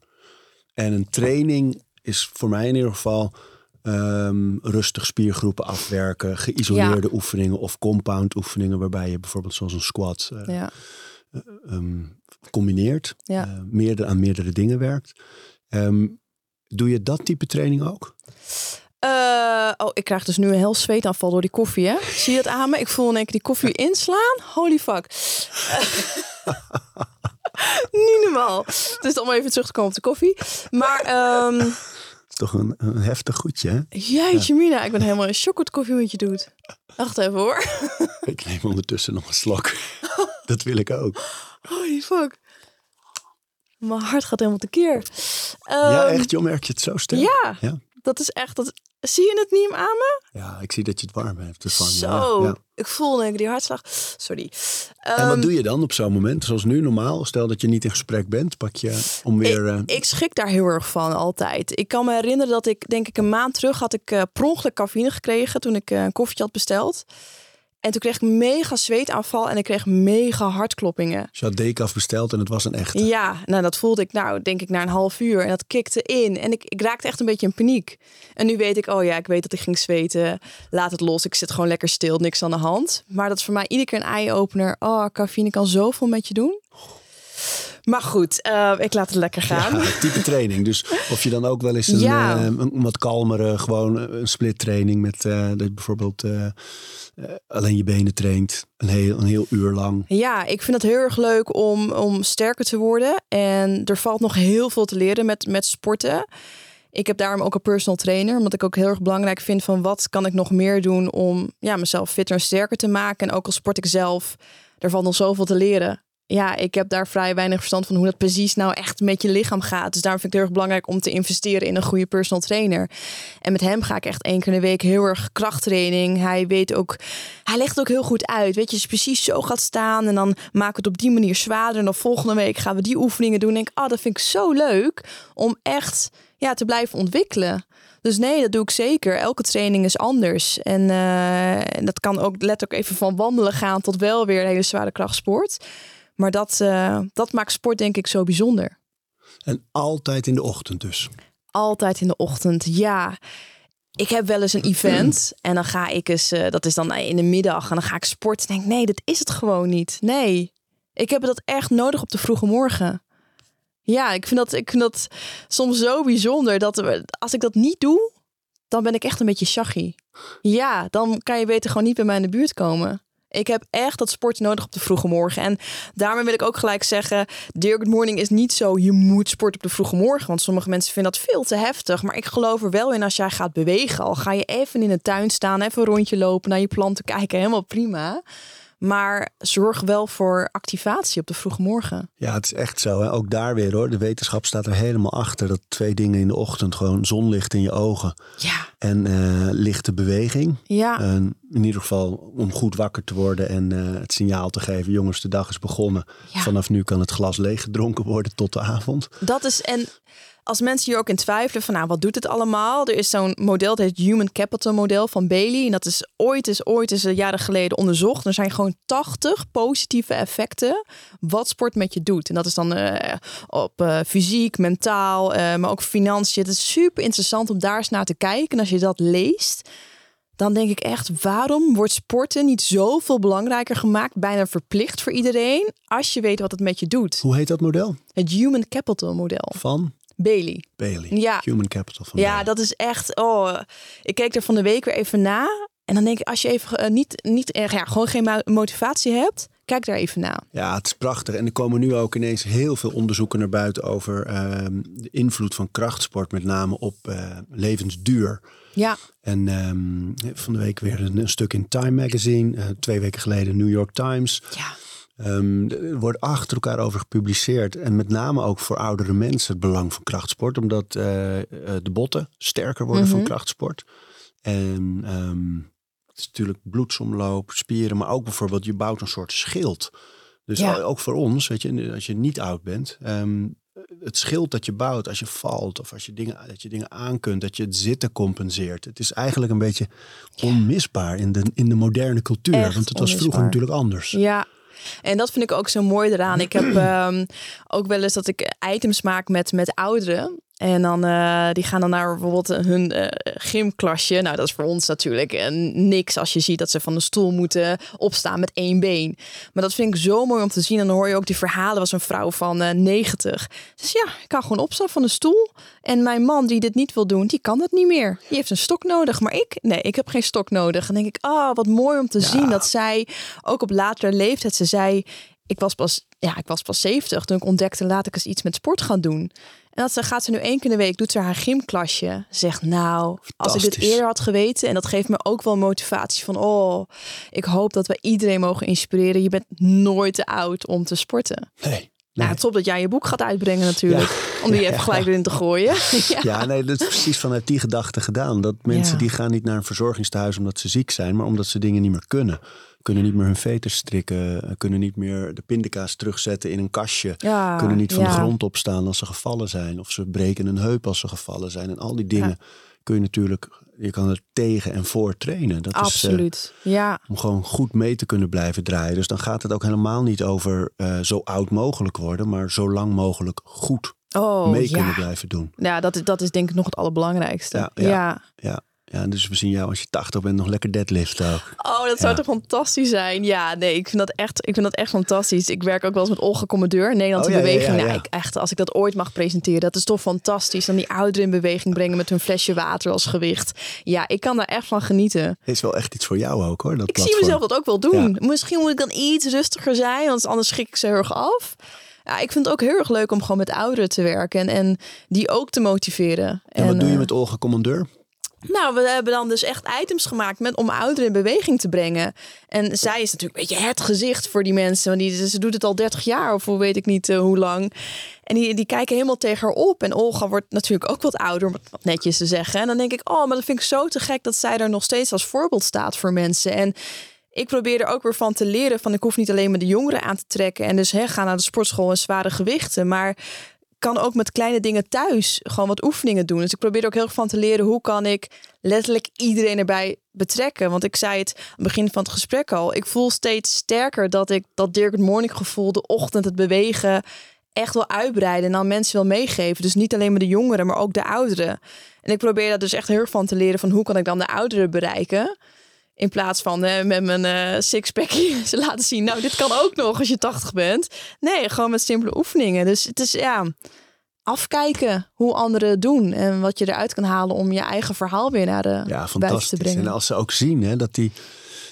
B: En een training is voor mij in ieder geval ehm, rustig spiergroepen afwerken, geïsoleerde oefeningen of compound oefeningen, waarbij je bijvoorbeeld zoals een squat eh,
D: Ja.
B: ehm, combineert,
D: Ja.
B: eh, meerdere, aan meerdere dingen werkt. Ehm, doe je dat type training ook?
D: Eh, oh, ik krijg dus nu een heel zweetaanval door die koffie, hè? (laughs) Zie je het aan me? Ik voel in één keer die koffie inslaan. Holy fuck. (laughs) (laughs) Niet normaal. Dus om even terug te komen op de koffie. Maar,
B: toch een, een heftig goedje, hè?
D: jeetje mina, ik ben helemaal in shock wat de koffie met je doet. Wacht even hoor. (laughs)
B: Ik neem ondertussen nog een slok. (laughs) Dat wil ik ook.
D: Holy fuck. Mijn hart gaat helemaal tekeer.
B: ja,
D: Ehm,
B: echt, joh, merk je het zo sterk?
D: Ja,
B: Ja,
D: dat is echt... Dat, zie je het niet aan me?
B: Ja, ik zie dat je het warm hebt. Ervan.
D: Zo.
B: Ja, ja.
D: Ik voel denk ik die hartslag. Sorry.
B: En
D: Ehm,
B: wat doe je dan op zo'n moment? Zoals nu normaal. Stel dat je niet in gesprek bent, pak je om weer... eh,
D: Ik, ik schrik daar heel erg van altijd. Ik kan me herinneren dat ik, denk ik, een maand terug had ik eh per ongeluk cafeïne gekregen toen ik eh, een koffietje had besteld. En toen kreeg ik mega zweetaanval en ik kreeg mega hartkloppingen.
B: je had decaf besteld en het was een echte.
D: Ja, nou dat voelde ik nou, denk ik, na een half uur. En dat kikte in. En ik, ik raakte echt een beetje in paniek. En nu weet ik, oh ja, ik weet dat ik ging zweten. Laat het los. Ik zit gewoon lekker stil, niks aan de hand. Maar dat is voor mij iedere keer een eye-opener. Oh, cafeïne kan zoveel met je doen. Maar goed, eh, ik laat het lekker gaan.
B: Ja, type training. Dus of je dan ook wel eens een,
D: Ja.
B: eh, een wat kalmere, gewoon een split training met eh, dat bijvoorbeeld eh, eh, alleen je benen traint. Een heel, een heel uur lang.
D: Ja, ik vind het heel erg leuk om, om sterker te worden. En er valt nog heel veel te leren met, met sporten. Ik heb daarom ook een personal trainer. Omdat ik ook heel erg belangrijk vind van wat kan ik nog meer doen om ja, mezelf fitter en sterker te maken. En ook al sport ik zelf, er valt nog zoveel te leren. Ja, ik heb daar vrij weinig verstand van hoe dat precies nou echt met je lichaam gaat. Dus daarom vind ik het heel erg belangrijk om te investeren in een goede personal trainer. En met hem ga ik echt één keer in de week heel erg krachttraining. Hij weet ook, hij legt ook heel goed uit. Weet je, als je precies zo gaat staan en dan maken we het op die manier zwaarder. En dan volgende week gaan we die oefeningen doen. En denk ik, ah, dat vind ik zo leuk om echt ja, te blijven ontwikkelen. Dus nee, dat doe ik zeker. Elke training is anders. En, eh, dat kan ook letterlijk even van wandelen gaan tot wel weer een hele zware krachtsport. Maar dat, eh, dat maakt sport denk ik zo bijzonder.
B: En altijd in de ochtend dus.
D: Altijd in de ochtend, ja. Ik heb wel eens een event (clears throat) en dan ga ik eens, eh, dat is dan in de middag, en dan ga ik sporten. En denk, nee, dat is het gewoon niet. Nee, ik heb dat echt nodig op de vroege morgen. Ja, ik vind dat, ik vind dat soms zo bijzonder dat als ik dat niet doe, dan ben ik echt een beetje shaggy. Ja, dan kan je beter gewoon niet bij mij in de buurt komen. Ik heb echt dat sport nodig op de vroege morgen. En daarmee wil ik ook gelijk zeggen: Dear Good Morning is niet zo. Je moet sporten op de vroege morgen. Want sommige mensen vinden dat veel te heftig. Maar ik geloof er wel in als jij gaat bewegen. Al ga je even in de tuin staan, even een rondje lopen, naar je planten kijken. Helemaal prima. Maar zorg wel voor activatie op de vroege morgen.
B: Ja, het is echt zo. Hè? Ook daar weer hoor. De wetenschap staat er helemaal achter. Dat twee dingen in de ochtend gewoon zonlicht in je ogen.
D: Ja.
B: En uh, lichte beweging.
D: Ja.
B: Uh, in ieder geval om goed wakker te worden en uh, het signaal te geven: jongens, de dag is begonnen.
D: Ja.
B: Vanaf nu kan het glas leeg gedronken worden tot de avond.
D: Dat is en als mensen hier ook in twijfelen van nou, wat doet het allemaal? Er is zo'n model, dat heet Human Capital model van Bailey. En dat is ooit is ooit is jaren geleden onderzocht. Er zijn gewoon 80 positieve effecten wat sport met je doet. En dat is dan uh, op uh, fysiek, mentaal, uh, maar ook financiën. Het is super interessant om daar eens naar te kijken. En als je dat leest, dan denk ik echt, waarom wordt sporten niet zoveel belangrijker gemaakt, bijna verplicht voor iedereen, als je weet wat het met je doet?
B: Hoe heet dat model?
D: Het Human Capital model.
B: Van?
D: Bailey.
B: Bailey.
D: Ja.
B: Human Capital van
D: Ja,
B: Bailey.
D: dat is echt. Oh, ik keek er van de week weer even na. En dan denk ik, als je even uh, niet, niet uh, ja, gewoon geen motivatie hebt, kijk daar even na.
B: Ja, het is prachtig. En er komen nu ook ineens heel veel onderzoeken naar buiten over uh, de invloed van krachtsport, met name op uh, levensduur.
D: Ja.
B: En um, van de week weer een, een, stuk in Time Magazine, uh, twee weken geleden New York Times.
D: Ja.
B: Um, er wordt achter elkaar over gepubliceerd. En met name ook voor oudere mensen het belang van krachtsport. Omdat uh, de botten sterker worden mm -hmm. van krachtsport. En um, het is natuurlijk bloedsomloop, spieren. Maar ook bijvoorbeeld je bouwt een soort schild. Dus
D: ja.
B: ook voor ons, weet je, als je niet oud bent. Um, het schild dat je bouwt als je valt. Of als je dingen, dat je dingen aan kunt. Dat je het zitten compenseert. Het is eigenlijk een beetje onmisbaar in de, in de moderne cultuur.
D: Echt
B: want het was
D: onmisbaar.
B: vroeger natuurlijk anders.
D: Ja, en dat vind ik ook zo mooi eraan. Ik heb um, (clears throat) ook wel eens dat ik items maak met, met ouderen. En dan uh, die gaan dan naar bijvoorbeeld hun uh, gymklasje. Nou, dat is voor ons natuurlijk uh, niks als je ziet dat ze van de stoel moeten opstaan met één been. Maar dat vind ik zo mooi om te zien. En dan hoor je ook die verhalen. was een vrouw van 90. Dus ja, ik kan gewoon opstaan van de stoel. En mijn man die dit niet wil doen, die kan dat niet meer. Die heeft een stok nodig. Maar ik, nee, ik heb geen stok nodig. Dan denk ik, ah, oh, wat mooi om te ja. zien dat zij ook op latere leeftijd, ze zei, ik was pas, ja, ik was pas 70 toen ik ontdekte, laat ik eens iets met sport gaan doen. En dat ze gaat ze nu één keer in de week, doet ze haar gymklasje. Zegt nou, als ik dit eerder had geweten. En dat geeft me ook wel motivatie van, oh, ik hoop dat we iedereen mogen inspireren. Je bent nooit te oud om te sporten.
B: Nee.
D: Nou, top dat jij je boek gaat uitbrengen natuurlijk. Ja. Om die even gelijk erin te gooien. (laughs)
B: ja. ja, nee, dat is precies vanuit die gedachte gedaan. Dat mensen ja. die gaan niet naar een verzorgingstehuis omdat ze ziek zijn. Maar omdat ze dingen niet meer kunnen. Kunnen niet meer hun veters strikken. Kunnen niet meer de pindakaas terugzetten in een kastje. Kunnen niet van de grond opstaan als ze gevallen zijn. Of ze breken een heup als ze gevallen zijn. En al die dingen kun je natuurlijk... Je kan er tegen en voor trainen. Dat
D: Absoluut,
B: is,
D: uh, ja.
B: Om gewoon goed mee te kunnen blijven draaien. Dus dan gaat het ook helemaal niet over uh, zo oud mogelijk worden. Maar zo lang mogelijk goed
D: oh,
B: mee
D: ja.
B: kunnen blijven doen.
D: Ja, dat is, dat is denk ik nog het allerbelangrijkste.
B: Ja, ja, ja. Ja. Dus we zien jou als je 80 bent nog lekker deadliften ook.
D: Oh, dat zou ja. toch fantastisch zijn? Ja, nee, ik vind dat echt, ik vind dat echt fantastisch. Ik werk ook wel eens met Olga Commandeur, Nederlandse
B: oh, ja,
D: beweging.
B: Ja,
D: nou, ik, echt, als ik dat ooit mag presenteren, dat is toch fantastisch. Dan die ouderen in beweging brengen met hun flesje water als gewicht. Ja, ik kan daar echt van genieten.
B: Is wel echt iets voor jou ook hoor. Dat
D: ik
B: platform.
D: zie mezelf dat ook wel doen. Misschien moet ik dan iets rustiger zijn, want anders schrik ik ze heel erg af. Ja, ik vind het ook heel erg leuk om gewoon met ouderen te werken en, en die ook te motiveren.
B: En, en wat doe je met Olga Commandeur?
D: Nou, we hebben dan dus echt items gemaakt met, om ouderen in beweging te brengen. En zij is natuurlijk een beetje het gezicht voor die mensen. Want die, ze doet het al 30 jaar of hoe weet ik niet uh, hoe lang. En die, die kijken helemaal tegen haar op. En Olga wordt natuurlijk ook wat ouder, om het wat netjes te zeggen. En dan denk ik, oh, maar dat vind ik zo te gek dat zij er nog steeds als voorbeeld staat voor mensen. En ik probeer er ook weer van te leren. Van ik hoef niet alleen maar de jongeren aan te trekken. En dus hè, ga naar de sportschool en zware gewichten. Maar kan ook met kleine dingen thuis gewoon wat oefeningen doen. Dus ik probeer er ook heel erg van te leren hoe kan ik letterlijk iedereen erbij betrekken. Want ik zei het aan het begin van het gesprek al. Ik voel steeds sterker dat ik dat Dirk het morning gevoel, de ochtend, het bewegen echt wil uitbreiden en dan mensen wil meegeven. Dus niet alleen maar de jongeren, maar ook de ouderen. En ik probeer daar dus echt heel erg van te leren van hoe kan ik dan de ouderen bereiken. In plaats van met mijn uh, sixpackje (laughs) ze laten zien, nou, dit kan ook nog als je 80 bent. Nee, gewoon met simpele oefeningen. Dus het is ja, afkijken hoe anderen het doen. En wat je eruit kan halen om je eigen verhaal weer naar de
B: Ja,
D: buiten te
B: fantastisch.
D: brengen.
B: En als ze ook zien hè, dat die,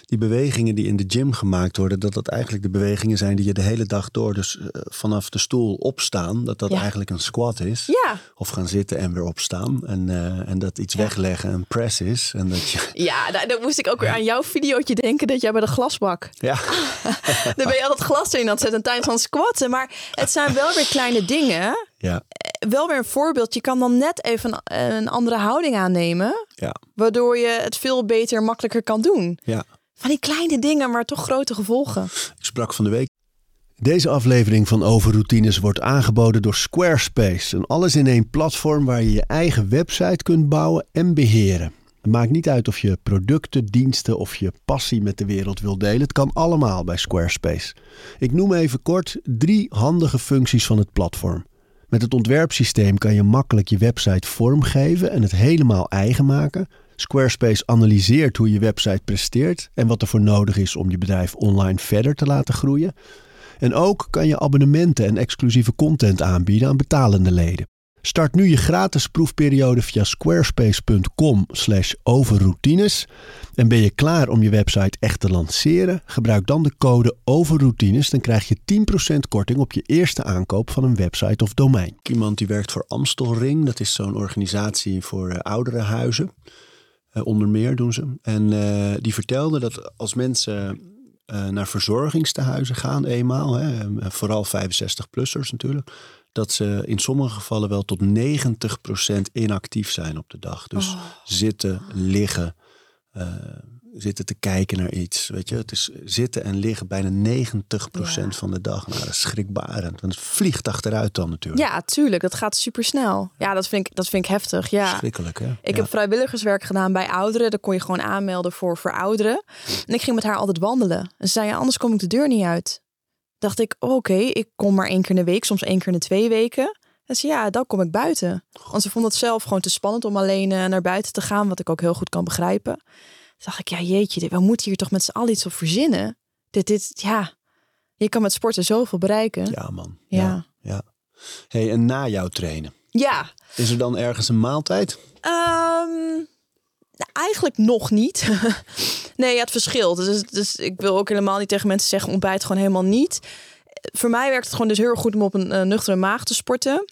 B: die bewegingen die in de gym gemaakt worden, dat dat eigenlijk de bewegingen zijn die je de hele dag door, dus eh, vanaf de stoel opstaan, dat dat
D: Ja.
B: eigenlijk een squat is.
D: Ja,
B: Of gaan zitten en weer opstaan. En, eh, en dat iets wegleggen een press is. En dat je, (laughs)
D: ja daar, daar moest ik ook weer aan jouw videootje denken dat jij bij de glasbak. (laughs)
B: ja, (laughs)
D: Daar ben je altijd glas in aan het zetten tijdens van squatten. Maar het zijn wel weer kleine dingen.
B: ja,
D: Wel weer een voorbeeld. Je kan dan net even een, een andere houding aannemen.
B: ja,
D: Waardoor je het veel beter, makkelijker kan doen.
B: ja.
D: Van die kleine dingen, maar toch grote gevolgen.
B: Ik sprak van de week. Deze aflevering van Overroutines wordt aangeboden door Squarespace. Een alles in één platform waar je je eigen website kunt bouwen en beheren. Het maakt niet uit of je producten, diensten of je passie met de wereld wil delen. Het kan allemaal bij Squarespace. Ik noem even kort drie handige functies van het platform. Met het ontwerpsysteem kan je makkelijk je website vormgeven en het helemaal eigen maken. Squarespace analyseert hoe je website presteert en wat er voor nodig is om je bedrijf online verder te laten groeien. En ook kan je abonnementen en exclusieve content aanbieden aan betalende leden. Start nu je gratis proefperiode via squarespace.com/overroutines en ben je klaar om je website echt te lanceren? Gebruik dan de code overroutines, dan krijg je 10% korting op je eerste aankoop van een website of domein. Iemand die werkt voor Amstelring, dat is zo'n organisatie voor uh, ouderenhuizen. Uh, onder meer doen ze. En uh, die vertelde dat als mensen uh, naar verzorgingstehuizen gaan eenmaal, hè, vooral 65-plussers natuurlijk, dat ze in sommige gevallen wel tot 90% inactief zijn op de dag. Dus oh. zitten, liggen, uh, zitten te kijken naar iets. Weet je, het is zitten en liggen bijna 90% ja. van de dag. Nou, dat is schrikbarend. Want het vliegt achteruit dan natuurlijk.
D: Ja, tuurlijk. Dat gaat super snel. Ja, dat vind ik, dat vind ik heftig. Ja.
B: Schrikkelijk, hè?
D: Ik
B: ja.
D: heb vrijwilligerswerk gedaan bij ouderen. Daar kon je gewoon aanmelden voor, voor ouderen. En ik ging met haar altijd wandelen. En ze zei, ja, anders kom ik de deur niet uit. Dacht ik, oké, okay, ik kom maar één keer in de week, soms één keer in de twee weken. En ze ja, dan kom ik buiten. Want ze vond het zelf gewoon te spannend om alleen uh, naar buiten te gaan, wat ik ook heel goed kan begrijpen. Dacht ik, ja jeetje, we moeten hier toch met z'n allen iets op verzinnen. Dit, dit, ja, je kan met sporten zoveel bereiken.
B: Ja man, ja. ja. ja. Hey, en na jouw trainen?
D: Ja.
B: Is er dan ergens een maaltijd?
D: Um, nou, eigenlijk nog niet. (laughs) nee, ja, het verschilt. Dus, dus ik wil ook helemaal niet tegen mensen zeggen ontbijt gewoon helemaal niet. Voor mij werkt het gewoon dus heel erg goed om op een uh, nuchtere maag te sporten.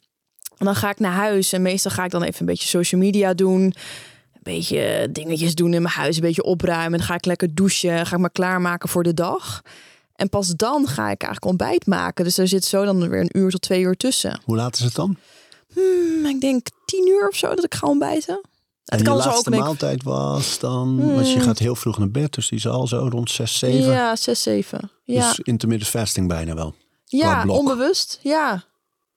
D: En dan ga ik naar huis en meestal ga ik dan even een beetje social media doen. Beetje dingetjes doen in mijn huis, een beetje opruimen. Dan ga ik lekker douchen, ga ik me klaarmaken voor de dag. En pas dan ga ik eigenlijk ontbijt maken. Dus er zit zo dan weer een uur tot twee uur tussen.
B: Hoe laat is het dan?
D: Hmm, ik denk tien uur of zo dat ik ga ontbijten.
B: Het en kan je laatste ook maaltijd was dan... Hmm. Want je gaat heel vroeg naar bed, dus die is al zo rond 6, 7.
D: Ja, 6, 7. Ja.
B: Dus intermittent fasting bijna wel.
D: Ja, onbewust. Ja.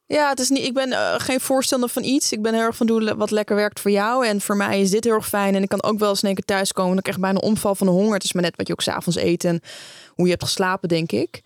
D: Ja, het is niet, ik ben uh, geen voorstander van iets. Ik ben heel erg van doen wat lekker werkt voor jou. En voor mij is dit heel erg fijn. En ik kan ook wel eens één keer thuiskomen. Dan krijg ik bijna omval van de honger. Het is maar net wat je ook s'avonds eet en hoe je hebt geslapen, denk ik.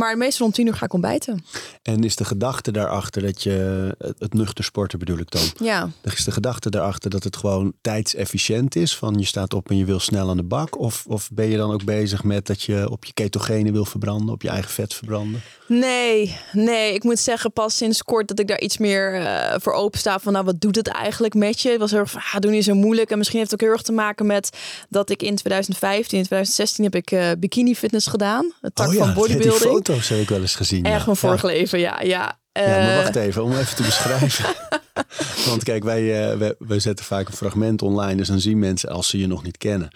D: Maar meestal om tien uur ga ik ontbijten.
B: En is de gedachte daarachter dat je, het nuchter sporten bedoel ik dan.
D: Ja.
B: Is de gedachte daarachter dat het gewoon tijdsefficiënt is? Van je staat op en je wil snel aan de bak? Of, of ben je dan ook bezig met dat je op je ketogenen wil verbranden, op je eigen vet verbranden?
D: Nee, nee. Ik moet zeggen pas sinds kort dat ik daar iets meer uh, voor open sta. Van nou, wat doet het eigenlijk met je? Het was heel erg van, ah, doe niet zo moeilijk. En misschien heeft het ook heel erg te maken met dat ik in 2015, in 2016 heb ik uh, bikini fitness gedaan. Het tak
B: oh ja,
D: van bodybuilding.
B: Foto's heb ik wel eens gezien.
D: Echt
B: ja.
D: vorig ja. leven, ja. ja.
B: Ja, maar wacht even, om even te (laughs) beschrijven. (laughs) Want kijk, wij, wij, wij, zetten vaak een fragment online. Dus dan zien mensen, als ze je nog niet kennen...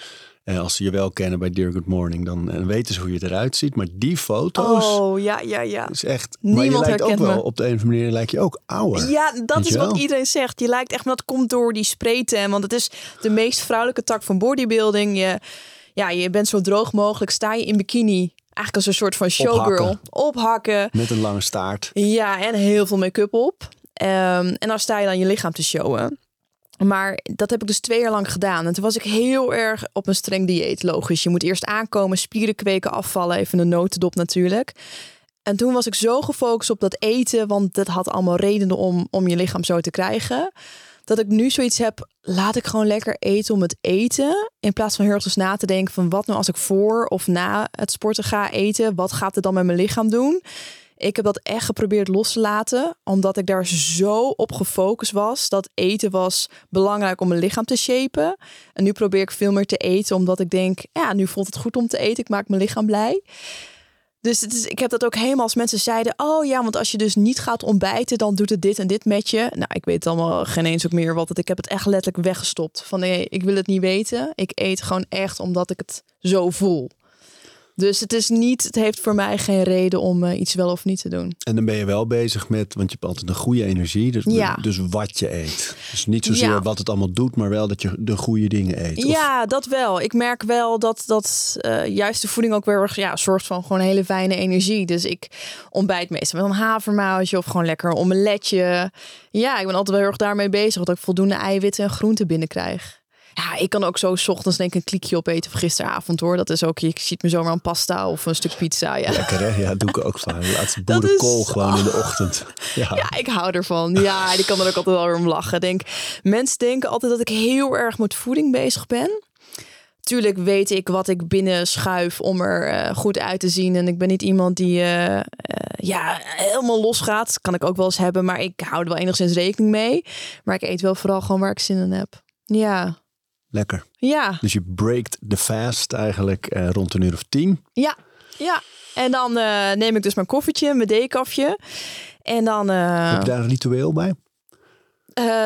B: En als ze je wel kennen bij Dear Good Morning, dan en weten ze hoe je eruit ziet. Maar die foto's.
D: Oh ja, ja, ja.
B: Is echt.
D: Niemand
B: maar je lijkt ook wel
D: me.
B: op de een of andere manier lijkt je ook ouder.
D: Ja, dat is wat iedereen zegt. Je lijkt echt, maar dat komt door die spreten. Want het is de meest vrouwelijke tak van bodybuilding. Je, ja, je bent zo droog mogelijk. Sta je in bikini. Eigenlijk als een soort van showgirl.
B: Ophakken.
D: Ophakken.
B: Met een lange staart.
D: Ja, en heel veel make-up op. Um, en dan sta je dan je lichaam te showen. Maar dat heb ik dus twee jaar lang gedaan. En toen was ik heel erg op een streng dieet. Logisch, je moet eerst aankomen, spieren kweken, afvallen. Even een notendop natuurlijk. En toen was ik zo gefocust op dat eten. Want dat had allemaal redenen om, om je lichaam zo te krijgen. Dat ik nu zoiets heb, laat ik gewoon lekker eten om het eten. In plaats van heel erg dus na te denken van wat nou als ik voor of na het sporten ga eten. Wat gaat het dan met mijn lichaam doen? Ik heb dat echt geprobeerd los te laten, omdat ik daar zo op gefocust was dat eten was belangrijk om mijn lichaam te shapen. En nu probeer ik veel meer te eten, omdat ik denk, ja, nu voelt het goed om te eten. Ik maak mijn lichaam blij. Dus het is, ik heb dat ook helemaal als mensen zeiden: Oh ja, want als je dus niet gaat ontbijten, dan doet het dit en dit met je. Nou, ik weet allemaal geen eens ook meer wat het. Ik heb het echt letterlijk weggestopt. Van nee, ik wil het niet weten. Ik eet gewoon echt omdat ik het zo voel. Dus het is niet, het heeft voor mij geen reden om uh, iets wel of niet te doen.
B: En dan ben je wel bezig met, want je hebt altijd een goede energie. Dus,
D: Ja.
B: dus wat je eet. Dus niet zozeer
D: Ja.
B: wat het allemaal doet, maar wel dat je de goede dingen eet. Of-
D: Ja, dat wel. Ik merk wel dat, dat eh, juist de voeding ook weer ja, zorgt van gewoon hele fijne energie. Dus ik ontbijt meestal met een havermoutje of gewoon lekker een omeletje. Ja, ik ben altijd wel heel erg daarmee bezig. Dat ik voldoende eiwitten en groenten binnenkrijg. Ja, ik kan ook zo 's ochtends denk ik een kliekje opeten van gisteravond hoor. Dat is ook, je ziet me zomaar een pasta of een stuk pizza. Ja,
B: Lekker hè? Ja, doe ik ook vaak. (laughs) Laatste
D: is-
B: boerenkool gewoon in de (laughs) ochtend. Ja.
D: Ja, ik hou ervan. Ja, ik kan er ook altijd wel weer om lachen. Denk, mensen denken altijd dat ik heel erg met voeding bezig ben. Tuurlijk weet ik wat ik binnen schuif om er eh, goed uit te zien. En ik ben niet iemand die eh, eh, ja, helemaal losgaat. Kan ik ook wel eens hebben, maar ik hou er wel enigszins rekening mee. Maar ik eet wel vooral gewoon waar ik zin in heb. Ja,
B: Lekker.
D: ja,
B: Dus je breakt de fast eigenlijk eh, rond een uur of tien.
D: ja, ja. En dan eh, neem ik dus mijn koffietje, mijn decafje. En dan... eh,
B: Heb je daar een ritueel bij?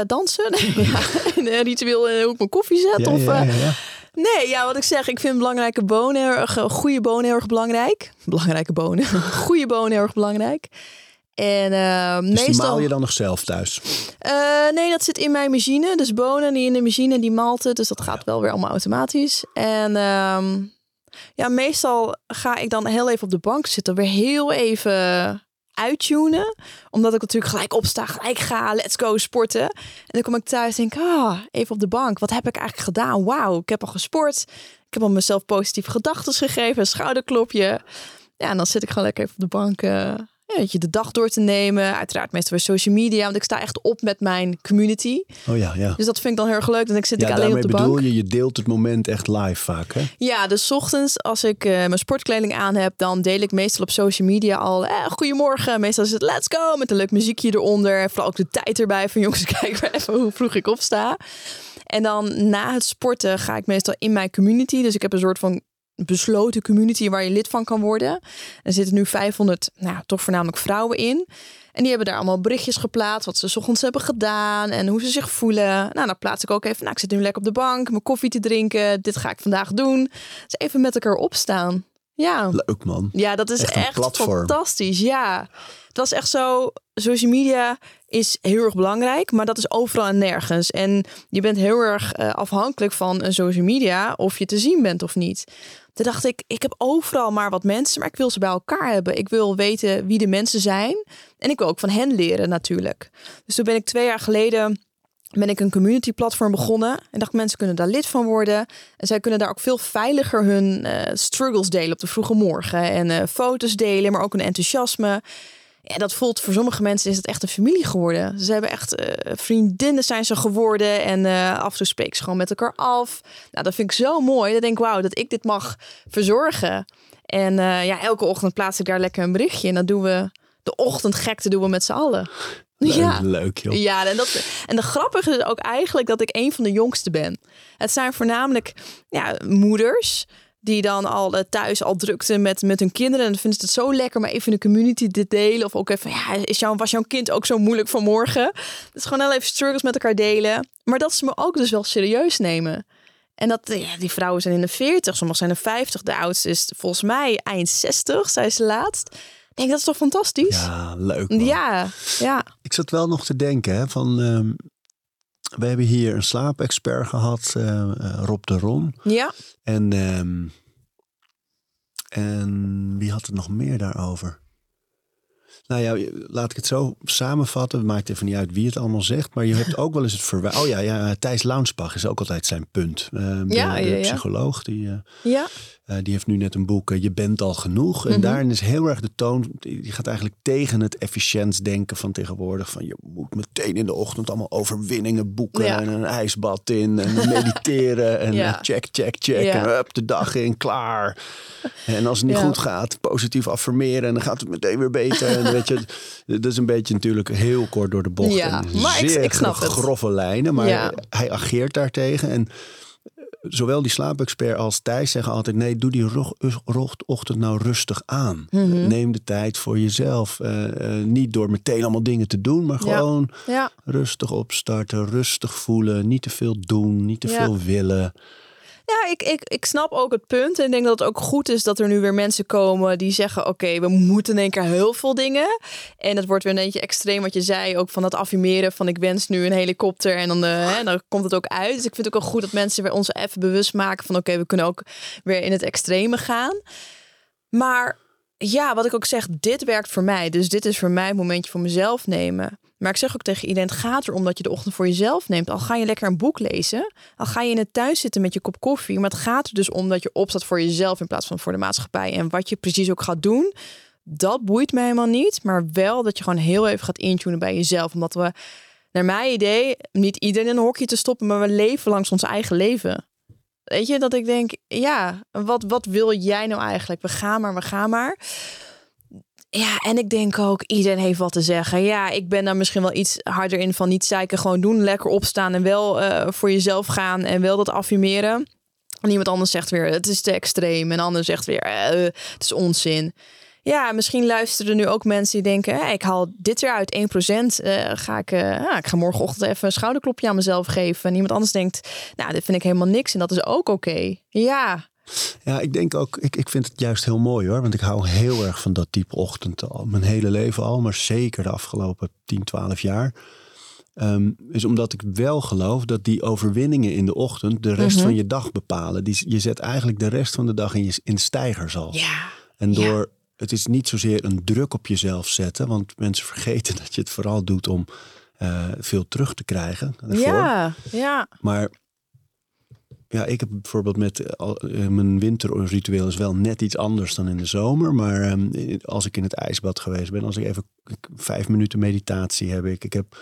D: Dansen? (laughs) ja. Een ritueel hoe ik mijn koffie zet?
B: Ja,
D: of,
B: ja, ja, ja.
D: Nee, ja, wat ik zeg, ik vind belangrijke bonen erg, goede bonen heel erg belangrijk. Belangrijke bonen. (laughs) goede bonen heel erg belangrijk. En eh,
B: Dus die
D: meestal.
B: maal je dan nog zelf thuis?
D: Eh, nee, dat zit in mijn machine. Dus bonen die in de machine, die malt het. Dus dat gaat wel weer allemaal automatisch. En ehm, ja, meestal ga ik dan heel even op de bank zitten. Weer heel even uittunen. Omdat ik natuurlijk gelijk opsta, gelijk ga, let's go sporten. En dan kom ik thuis en denk, ah, even op de bank. Wat heb ik eigenlijk gedaan? Wauw, ik heb al gesport. Ik heb al mezelf positieve gedachten gegeven, schouderklopje. Ja, en dan zit ik gewoon lekker even op de bank... eh, weet je, de dag door te nemen. Uiteraard meestal weer social media. Want ik sta echt op met mijn community.
B: Oh ja, ja.
D: Dus dat vind ik dan heel erg leuk. Dan zit
B: Ja,
D: ik alleen op de
B: bedoel
D: bank.
B: je, je deelt het moment echt live vaak, hè?
D: Ja, dus 's ochtends als ik eh, mijn sportkleding aan heb, dan deel ik meestal op social media al. Eh, goedemorgen. Meestal is het let's go met een leuk muziekje eronder. En vooral ook de tijd erbij van jongens, (laughs) kijk maar even hoe vroeg ik opsta. En dan na het sporten ga ik meestal in mijn community. Dus ik heb een soort van besloten community waar je lid van kan worden. Er zitten nu 500, nou toch voornamelijk vrouwen in. En die hebben daar allemaal berichtjes geplaatst wat ze 's ochtends hebben gedaan en hoe ze zich voelen. Nou, dan plaats ik ook even, nou, ik zit nu lekker op de bank, mijn koffie te drinken. Dit ga ik vandaag doen. Dus even met elkaar opstaan. Ja.
B: Leuk man.
D: Ja, dat is
B: Echt
D: fantastisch. Ja, het was echt zo. Social media is heel erg belangrijk, maar dat is overal en nergens. En je bent heel erg eh, afhankelijk van een social media of je te zien bent of niet. Toen dacht ik, ik heb overal maar wat mensen, maar ik wil ze bij elkaar hebben. Ik wil weten wie de mensen zijn en ik wil ook van hen leren natuurlijk. Dus toen ben ik twee jaar geleden ben ik een community platform begonnen en dacht mensen kunnen daar lid van worden en zij kunnen daar ook veel veiliger hun eh, struggles delen op de vroege morgen en eh, foto's delen, maar ook een enthousiasme. Ja, dat voelt voor sommige mensen is het echt een familie geworden. Ze hebben echt eh, vriendinnen zijn ze geworden en af en toe spreken ze gewoon met elkaar af. Nou, dat vind ik zo mooi. Dan denk ik, wauw, dat ik dit mag verzorgen. En ja, elke ochtend plaats ik daar lekker een berichtje en dan doen we de ochtendgekte doen we met z'n allen. Ja.
B: Leuk joh.
D: Ja, en, dat, en de grappige is ook eigenlijk dat ik een van de jongste ben. Het zijn voornamelijk ja, moeders die dan al eh, thuis al drukten met, met hun kinderen. En dan vinden ze het zo lekker, maar even in de community te delen. Of ook even, ja, is jouw, was jouw kind ook zo moeilijk vanmorgen? Dus gewoon heel even struggles met elkaar delen. Maar dat ze me ook dus wel serieus nemen. En dat, ja, die vrouwen zijn in de 40, sommigen zijn in de 50. De oudste is volgens mij eind 60, zei ze laatst. Ik denk, dat is toch fantastisch?
B: Ja, leuk man.
D: ja. ja.
B: Ik zat wel nog te denken hè, van... ehm, we hebben hier een slaapexpert gehad, eh, eh, Rob de Ron.
D: ja.
B: En, ehm, en wie had het nog meer daarover? Nou ja, laat ik het zo samenvatten. Het maakt even niet uit wie het allemaal zegt. Maar je hebt ook wel eens het verwijt. Oh ja, ja, Thijs Launsbach is ook altijd zijn punt. Eh, de,
D: Ja,
B: de
D: ja,
B: psycholoog. Die, eh,
D: Ja.
B: eh, die heeft nu net een boek, Je bent al genoeg. En
D: Mhm.
B: daarin is heel erg de toon, die gaat eigenlijk tegen het efficiënt denken van tegenwoordig. Van je moet meteen in de ochtend allemaal overwinningen boeken
D: Ja.
B: en een ijsbad in en mediteren en
D: Ja.
B: check, check, check.
D: Ja.
B: En hup, de dag in, klaar. En als het niet goed gaat, positief affirmeren en dan gaat het meteen weer beter. En (laughs) weet je, dat is een beetje natuurlijk heel kort door de bocht.
D: Ja,
B: en
D: maar ik-
B: zeer
D: ik snap het.
B: grove lijnen. Maar
D: Ja.
B: hij ageert daartegen. En zowel die slaapexpert als Thijs zeggen altijd... nee, doe die ochtend nou rustig aan.
D: Mhm.
B: Neem de tijd voor jezelf. Eh, eh, niet door meteen allemaal dingen te doen, maar gewoon
D: Ja,
B: rustig opstarten. Rustig voelen. Niet te veel doen. Niet te veel willen.
D: Ja, ik, ik, ik snap ook het punt. En ik denk dat het ook goed is dat er nu weer mensen komen die zeggen: Oké, we moeten in één keer heel veel dingen. En het wordt weer een beetje extreem wat je zei. Ook van dat affirmeren van ik wens nu een helikopter. En dan, eh, dan komt het ook uit. Dus ik vind het ook wel goed dat mensen weer ons even bewust maken van: Oké, we kunnen ook weer in het extreme gaan. Maar ja, wat ik ook zeg, dit werkt voor mij. Dus dit is voor mij een momentje voor mezelf nemen. Maar ik zeg ook tegen iedereen, het gaat erom dat je de ochtend voor jezelf neemt. Al ga je lekker een boek lezen, al ga je in het thuis zitten met je kop koffie. Maar het gaat er dus om dat je opstaat voor jezelf in plaats van voor de maatschappij. En wat je precies ook gaat doen, dat boeit mij helemaal niet. Maar wel dat je gewoon heel even gaat intunen bij jezelf. Omdat we, naar mijn idee, niet iedereen in een hokje te stoppen, maar we leven langs ons eigen leven. Weet je, dat ik denk, ja, wat, wat wil jij nou eigenlijk? We gaan maar, we gaan maar. Ja, en ik denk ook, iedereen heeft wat te zeggen. Ja, ik ben daar misschien wel iets harder in van niet zeiken, gewoon doen, lekker opstaan en wel eh, voor jezelf gaan en wel dat affirmeren. En iemand anders zegt weer, het is te extreem. En ander zegt weer, eh, het is onzin. Ja, misschien luisteren er nu ook mensen die denken, ik haal dit eruit, 1%. eh ga ik, eh, ik ga morgenochtend even een schouderklopje aan mezelf geven. En iemand anders denkt, nou, dit vind ik helemaal niks. En dat is ook oké. Ja,
B: Ja, ik denk ook, ik, ik vind het juist heel mooi hoor. Want ik hou heel erg van dat type ochtend al. Mijn hele leven al, maar zeker de afgelopen 10, 12 jaar. Ehm, is omdat ik wel geloof dat die overwinningen in de ochtend de rest
D: Mhm.
B: van je dag bepalen. Die, je zet eigenlijk de rest van de dag in, je, in stijgers al.
D: ja,
B: en
D: ja.
B: door, het is niet zozeer een druk op jezelf zetten. Want mensen (laughs) vergeten dat je het vooral doet om eh, veel terug te krijgen. ervoor.
D: ja, ja.
B: Maar ja, ik heb bijvoorbeeld met eh, mijn winterritueel is wel net iets anders dan in de zomer. Maar ehm, als ik in het ijsbad geweest ben, als ik even ik- vijf minuten meditatie heb ik. Ik heb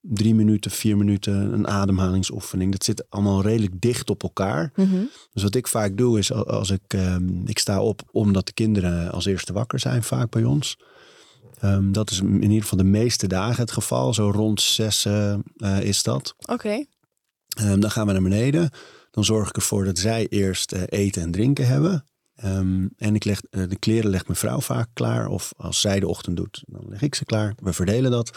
B: drie minuten, vier minuten een ademhalingsoefening. Dat zit allemaal redelijk dicht op elkaar.
D: Mhm.
B: Dus wat ik vaak doe is al- als ik, ehm, ik sta op omdat de kinderen als eerste wakker zijn vaak bij ons. Ehm, dat is in ieder geval de meeste dagen het geval. Zo rond zes eh, is dat.
D: Oké.
B: Dan gaan we naar beneden. Dan zorg ik ervoor dat zij eerst eh, eten en drinken hebben. Ehm, en ik leg, eh, de kleren legt mijn vrouw vaak klaar. Of als zij de ochtend doet, dan leg ik ze klaar. We verdelen dat.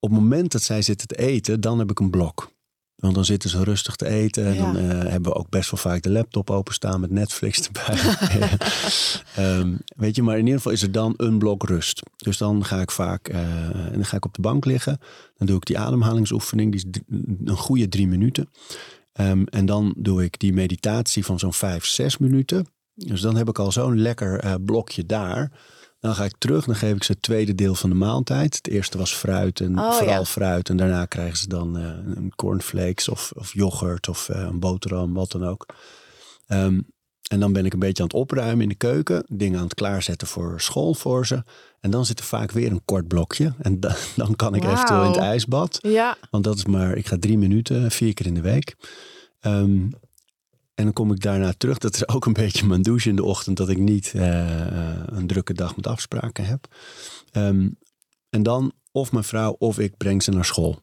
B: Op het moment dat zij zitten te eten, dan heb ik een blok. Want dan zitten ze rustig te eten. En
D: Ja.
B: dan eh, hebben we ook best wel vaak de laptop openstaan met Netflix erbij. (laughs) Ehm, weet je, maar in ieder geval is er dan een blok rust. Dus dan ga ik vaak en dan ga ik op de bank liggen. Dan doe ik die ademhalingsoefening. Die is een goede drie minuten. Ehm, en dan doe ik die meditatie van zo'n vijf, zes minuten. Dus dan heb ik al zo'n lekker eh, blokje daar. Dan ga ik terug, dan geef ik ze het tweede deel van de maaltijd. Het eerste was fruit en
D: Oh,
B: vooral
D: ja.
B: fruit. En daarna krijgen ze dan eh, een cornflakes of, of yoghurt of eh, een boterham, wat dan ook. Ehm, en dan ben ik een beetje aan het opruimen in de keuken. Dingen aan het klaarzetten voor school voor ze. En dan zit er vaak weer een kort blokje. En da- (laughs) dan kan ik
D: Wauw.
B: eventueel in het ijsbad.
D: Ja,
B: Want dat is maar, ik ga drie minuten, vier keer in de week. Ehm, en dan kom ik daarna terug. Dat is ook een beetje mijn douche in de ochtend. Dat ik niet eh, eh, een drukke dag met afspraken heb. Ehm, en dan of mijn vrouw of ik breng ze naar school.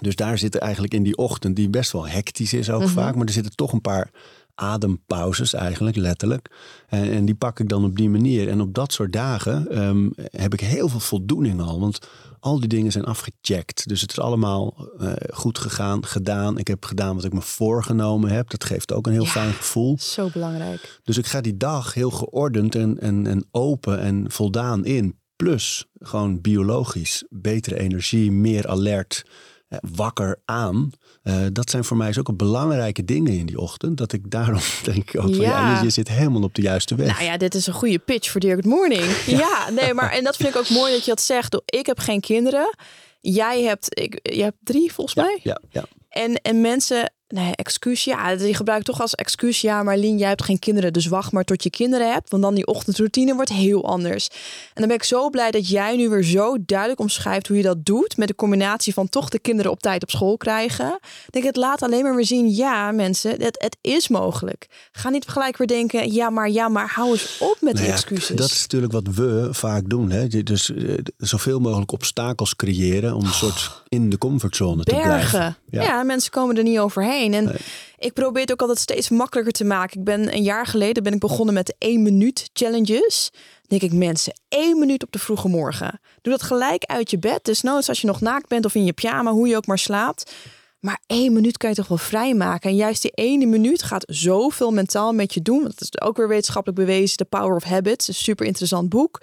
B: Dus daar zitten eigenlijk in die ochtend, die best wel hectisch is ook
D: Mhm.
B: vaak. Maar er zitten toch een paar adempauzes eigenlijk, letterlijk. En, en die pak ik dan op die manier. En op dat soort dagen ehm, heb ik heel veel voldoening al. Want al die dingen zijn afgecheckt. Dus het is allemaal eh, goed gegaan, gedaan. Ik heb gedaan wat ik me voorgenomen heb. Dat geeft ook een heel
D: Ja.
B: fijn gevoel.
D: zo belangrijk.
B: Dus ik ga die dag heel geordend en, en, en open en voldaan in. Plus gewoon biologisch betere energie, meer alert, wakker aan. Eh, dat zijn voor mij dus ook belangrijke dingen in die ochtend. Dat ik daarom (laughs) denk ook van ja,
D: Ja.
B: je, zit helemaal op de juiste weg.
D: Nou ja, dit is een goede pitch voor Dear Good Morning. (laughs) Ja. nee, maar en dat vind ik ook mooi dat je dat zegt. Ik heb geen kinderen. Jij hebt, ik, je hebt drie volgens mij.
B: ja, ja.
D: En, en mensen Nee, excuus. Ja, je gebruikt toch als excuus. Ja, Marlien, jij hebt geen kinderen, dus wacht maar tot je kinderen hebt. Want dan die ochtendroutine wordt heel anders. En dan ben ik zo blij dat jij nu weer zo duidelijk omschrijft hoe je dat doet. Met de combinatie van toch de kinderen op tijd op school krijgen. Ik denk, het laat alleen maar weer zien. Ja, mensen, het, het is mogelijk. Ga niet gelijk weer denken, ja, maar ja, maar hou eens op met
B: Nou
D: die
B: ja,
D: excuses.
B: Dat is natuurlijk wat we vaak doen. Hè? Dus eh, zoveel mogelijk obstakels creëren om een soort in de comfortzone te blijven. Ja.
D: Ja. mensen komen er niet overheen. En
B: Nee.
D: ik probeer het ook altijd steeds makkelijker te maken. Ik ben een jaar geleden ben ik begonnen met de 1 minuut challenges. Dan denk ik mensen, één minuut op de vroege morgen. Doe dat gelijk uit je bed. Dus noods als je nog naakt bent of in je pyjama, hoe je ook maar slaapt. Maar één minuut kan je toch wel vrijmaken. En juist die ene minuut gaat zoveel mentaal met je doen. Dat is ook weer wetenschappelijk bewezen. The Power of Habits. Een super interessant boek.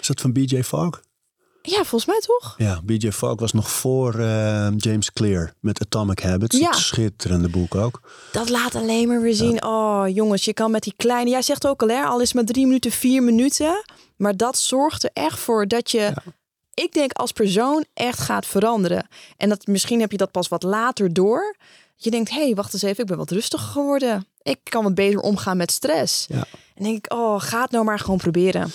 B: Is dat van BJ Fogg?
D: Ja, volgens mij toch?
B: Ja, BJ Fogg was nog voor eh, James Clear met Atomic Habits.
D: Ja.
B: Het schitterende boek ook.
D: Dat laat alleen maar weer zien. Oh, jongens, je kan met die kleine. Jij zegt ook al, hè, al is maar drie minuten, vier minuten. Maar dat zorgt er echt voor dat je, ik denk, als persoon echt gaat veranderen. En dat misschien heb je dat pas wat later door. Je denkt, hé, hey, wacht eens even, ik ben wat rustiger geworden. Ik kan wat beter omgaan met stress.
B: Ja.
D: En denk ik, oh, ga het nou maar gewoon proberen.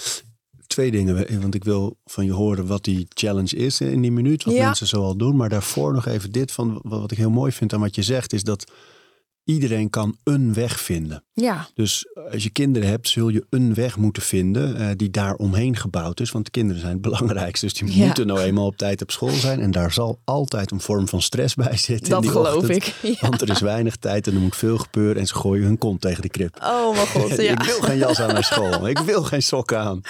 B: Twee dingen, want ik wil van je horen wat die challenge is in die minuut. Wat
D: Ja.
B: mensen zoal doen. Maar daarvoor nog even dit van wat ik heel mooi vind aan wat je zegt. Is dat iedereen kan een weg vinden.
D: Ja,
B: Dus als je kinderen hebt, zul je een weg moeten vinden eh, die daar omheen gebouwd is. Want de kinderen zijn het belangrijkste. Dus die
D: Ja.
B: moeten nou eenmaal op tijd op school zijn. En daar zal altijd een vorm van stress bij zitten. in
D: dat
B: die
D: geloof
B: ochtend.
D: ik. (laughs) Ja.
B: Want er is weinig tijd en er moet veel gebeuren. En ze gooien hun kont tegen de krip.
D: Oh mijn (laughs) god, ja.
B: Ik wil geen jas aan naar school. Ik wil geen sokken aan.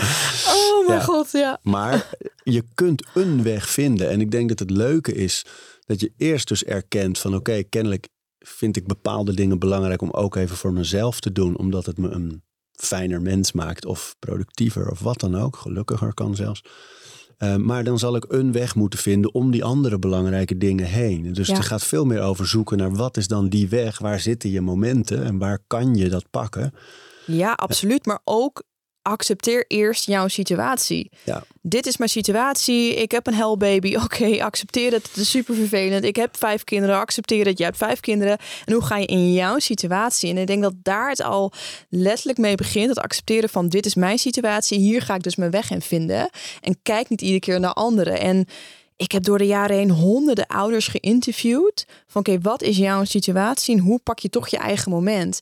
D: Oh mijn
B: Ja.
D: god, ja.
B: Maar je kunt een weg vinden. En ik denk dat het leuke is dat je eerst dus erkent van oké, kennelijk vind ik bepaalde dingen belangrijk om ook even voor mezelf te doen. Omdat het me een fijner mens maakt of productiever of wat dan ook. Gelukkiger kan zelfs. Eh, maar dan zal ik een weg moeten vinden om die andere belangrijke dingen heen. Dus
D: Ja.
B: het gaat veel meer over zoeken naar wat is dan die weg? Waar zitten je momenten en waar kan je dat pakken?
D: Ja, absoluut. Maar ook accepteer eerst jouw situatie.
B: Ja.
D: Dit is mijn situatie. Ik heb een hellbaby. (laughs) Oké, accepteer het. Het is super vervelend. Ik heb vijf kinderen. Accepteer het. Jij hebt vijf kinderen. En hoe ga je in jouw situatie? En ik denk dat daar het al letterlijk mee begint. Het accepteren van dit is mijn situatie. Hier ga ik dus mijn weg in vinden. En kijk niet iedere keer naar anderen. En ik heb door de jaren heen honderden ouders geïnterviewd. Van oké, wat is jouw situatie? En hoe pak je toch je eigen moment?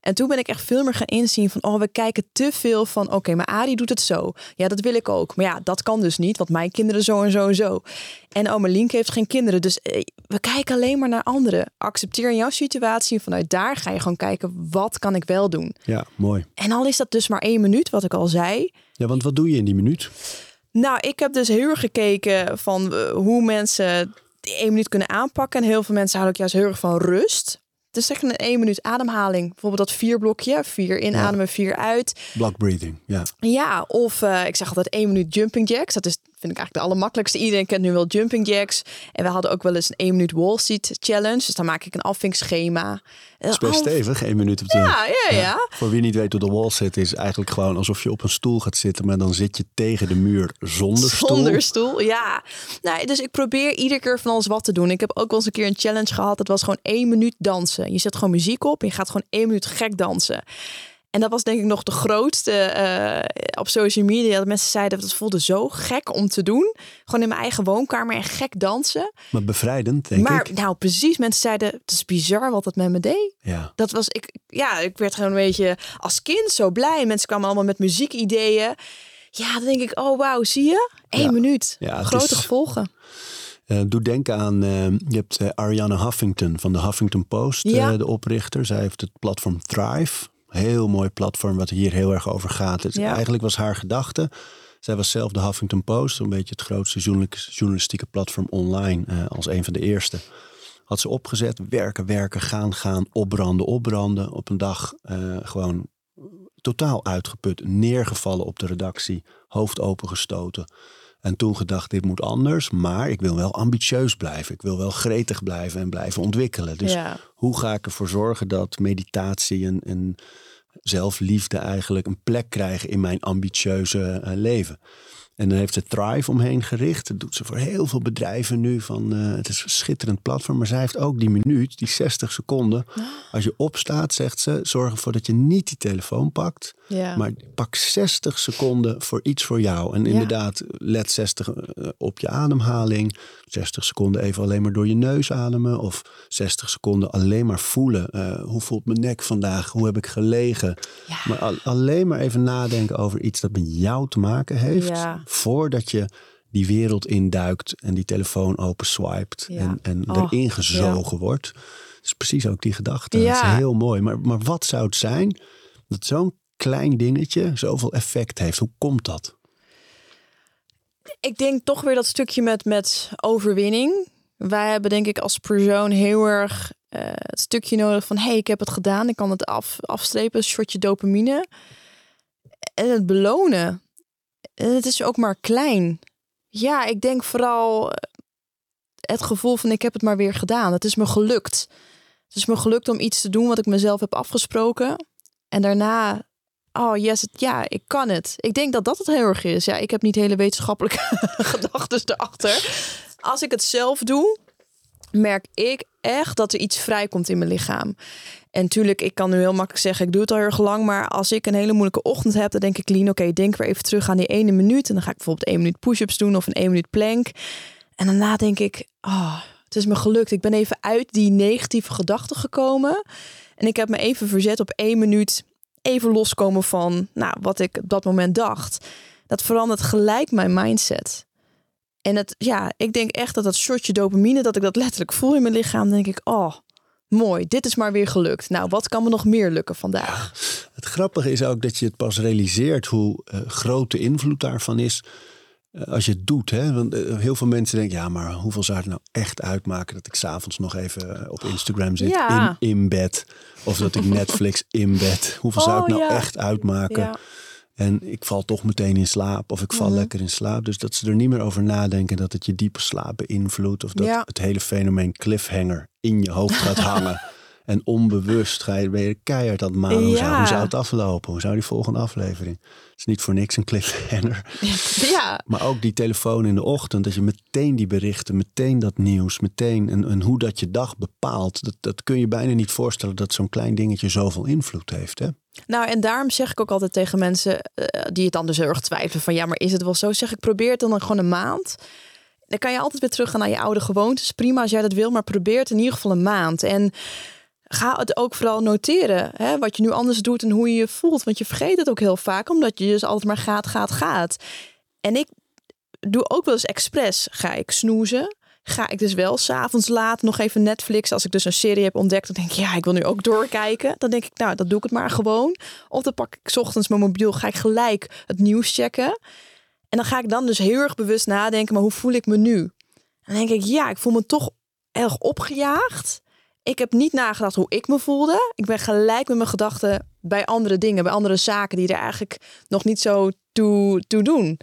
D: En toen ben ik echt veel meer gaan inzien van, oh, we kijken te veel van, oké, maar Arie doet het zo. Ja, dat wil ik ook. Maar ja, dat kan dus niet, want mijn kinderen zo en zo en zo. En oma Lienke heeft geen kinderen. Dus eh, we kijken alleen maar naar anderen. Accepteer jouw situatie en vanuit daar ga je gewoon kijken, wat kan ik wel doen?
B: Ja, mooi.
D: En al is dat dus maar één minuut, wat ik al zei.
B: Ja, want wat doe je in die minuut?
D: Nou, ik heb dus heel erg gekeken van eh, hoe mensen die één minuut kunnen aanpakken. En heel veel mensen houden ook juist heel erg van rust. Dus zeg een één minuut ademhaling. Bijvoorbeeld dat vier blokje. Vier inademen, vier uit.
B: Block breathing, ja.
D: Ja, of eh, ik zeg altijd één minuut jumping jacks. Dat is, vind ik eigenlijk de allermakkelijkste. Iedereen kent nu wel jumping jacks. En we hadden ook wel eens een één minuut wall seat challenge. Dus dan maak ik een afvinkschema.
B: Dat is best stevig, één minuut op de...
D: Ja, ja, ja.
B: Voor wie niet weet hoe de wall sit is, eigenlijk gewoon alsof je op een stoel gaat zitten, maar dan zit je tegen de muur zonder stoel.
D: Zonder stoel, ja. Nou, dus ik probeer iedere keer van alles wat te doen. Ik heb ook wel eens een keer een challenge gehad. Dat was gewoon één minuut dansen. Je zet gewoon muziek op en je gaat gewoon één minuut gek dansen. En dat was denk ik nog de grootste eh, op social media. Dat mensen zeiden, dat voelde zo gek om te doen. Gewoon in mijn eigen woonkamer en gek dansen.
B: Maar bevrijdend, denk
D: maar
B: ik.
D: nou, precies. Mensen zeiden, het is bizar wat dat met me deed.
B: Ja.
D: Dat was ik, ja, ik werd gewoon een beetje als kind zo blij. Mensen kwamen allemaal met muziekideeën. Ja, dan denk ik, oh wauw, zie je? Eén
B: Ja.
D: minuut.
B: Ja,
D: Grote
B: is-
D: gevolgen.
B: Eh, doe denken aan, eh, je hebt eh, Ariana Huffington van de Huffington Post,
D: Ja.
B: de oprichter. Zij heeft het platform Thrive. Heel mooi platform wat hier heel erg over gaat. Het,
D: Ja.
B: Eigenlijk was haar gedachte. Zij was zelf de Huffington Post, een beetje het grootste journali- journalistieke platform online, eh, als een van de eerste. Had ze opgezet, werken, werken, gaan, gaan, opbranden, opbranden. Op een dag eh, gewoon totaal uitgeput, neergevallen op de redactie, hoofd opengestoten. En toen gedacht, dit moet anders, maar ik wil wel ambitieus blijven. Ik wil wel gretig blijven en blijven ontwikkelen. Dus
D: Ja.
B: hoe ga ik ervoor zorgen dat meditatie en, en zelfliefde eigenlijk een plek krijgen in mijn ambitieuze eh, leven? En dan heeft ze Thrive omheen gericht. Dat doet ze voor heel veel bedrijven nu. Van, eh, het is een schitterend platform. Maar zij heeft ook die minuut, die 60 seconden. Als je opstaat, zegt ze, zorg ervoor dat je niet die telefoon pakt.
D: Ja.
B: Maar pak 60 seconden voor iets voor jou. En
D: Ja.
B: inderdaad, let 60 eh, op je ademhaling. 60 seconden even alleen maar door je neus ademen. Of 60 seconden alleen maar voelen. Eh, hoe voelt mijn nek vandaag? Hoe heb ik gelegen?
D: Ja.
B: Maar al- alleen maar even nadenken over iets dat met jou te maken heeft. Voordat je die wereld induikt en die telefoon open swipet. En, en
D: Oh,
B: erin gezogen wordt. Dat is precies ook die gedachte. Dat is heel mooi. Maar, maar wat zou het zijn dat zo'n klein dingetje zoveel effect heeft? Hoe komt dat?
D: Ik denk toch weer dat stukje met, met overwinning. Wij hebben denk ik als persoon heel erg eh, het stukje nodig van... hey, ik heb het gedaan, ik kan het af, afstrepen, een shotje dopamine. En het belonen. En het is ook maar klein. Ja, ik denk vooral eh, het gevoel van ik heb het maar weer gedaan. Het is me gelukt. Het is me gelukt om iets te doen wat ik mezelf heb afgesproken. En daarna Oh yes, ja, ik kan het. Ik denk dat dat het heel erg is. Ja, ik heb niet hele wetenschappelijke (laughs) gedachten erachter. Als ik het zelf doe, merk ik echt dat er iets vrijkomt in mijn lichaam. En tuurlijk, ik kan nu heel makkelijk zeggen, ik doe het al heel erg lang. Maar als ik een hele moeilijke ochtend heb, dan denk ik, Lien, oké, denk weer even terug aan die ene minuut. En dan ga ik bijvoorbeeld één minuut push-ups doen of een één minuut plank. En daarna denk ik, oh, het is me gelukt. Ik ben even uit die negatieve gedachten gekomen. En ik heb me even verzet op één minuut even loskomen van nou, wat ik op dat moment dacht. Dat verandert gelijk mijn mindset. En het, ja, ik denk echt dat dat shotje dopamine, dat ik dat letterlijk voel in mijn lichaam, denk ik, oh, mooi, dit is maar weer gelukt. Nou, wat kan me nog meer lukken vandaag?
B: Het grappige is ook dat je het pas realiseert hoe eh, groot de invloed daarvan is. Eh, als je het doet. Hè? Want eh, heel veel mensen denken, ja, maar hoeveel zou het nou echt uitmaken dat ik s'avonds nog even eh, op Instagram zit
D: Ja.
B: in, in bed. Of dat ik Netflix in bed. Hoeveel zou
D: Oh,
B: het nou
D: ja.
B: echt uitmaken?
D: Ja.
B: En ik val toch meteen in slaap. Of ik val
D: Mhm.
B: lekker in slaap. Dus dat ze er niet meer over nadenken dat het je diepe slaap beïnvloedt. Of dat het hele fenomeen cliffhanger in je hoofd gaat hangen. (laughs) En onbewust ga je, ben je keihard aan het malen. Hoe, zou,
D: Ja.
B: hoe zou het aflopen? Hoe zou die volgende aflevering? Het is niet voor niks een cliffhanger. (laughs)
D: ja,
B: Maar ook die telefoon in de ochtend. Dat je meteen die berichten, meteen dat nieuws, meteen. En, en hoe dat je dag bepaalt. Dat, dat kun je bijna niet voorstellen dat zo'n klein dingetje zoveel invloed heeft. Hè?
D: Nou, en daarom zeg ik ook altijd tegen mensen eh, die het dan dus heel erg twijfelen van ja, maar is het wel zo? Zeg ik, probeer het dan gewoon een maand. Dan kan je altijd weer teruggaan naar je oude gewoontes. Prima als jij dat wil, maar probeer het in ieder geval een maand. En ga het ook vooral noteren. Hè, wat je nu anders doet en hoe je je voelt. Want je vergeet het ook heel vaak, omdat je dus altijd maar gaat, gaat, gaat. En ik doe ook wel eens expres. Ga ik snoezen? Ga ik dus wel s'avonds laat nog even Netflix. Als ik dus een serie heb ontdekt, dan denk ik, ja, ik wil nu ook doorkijken. Dan denk ik, nou, dan doe ik het maar gewoon. Of dan pak ik ochtends mijn mobiel, ga ik gelijk het nieuws checken. En dan ga ik dan dus heel erg bewust nadenken, maar hoe voel ik me nu? Dan denk ik, ja, ik voel me toch erg opgejaagd. Ik heb niet nagedacht hoe ik me voelde. Ik ben gelijk met mijn gedachten bij andere dingen, bij andere zaken die er eigenlijk nog niet zo toe, toe doen.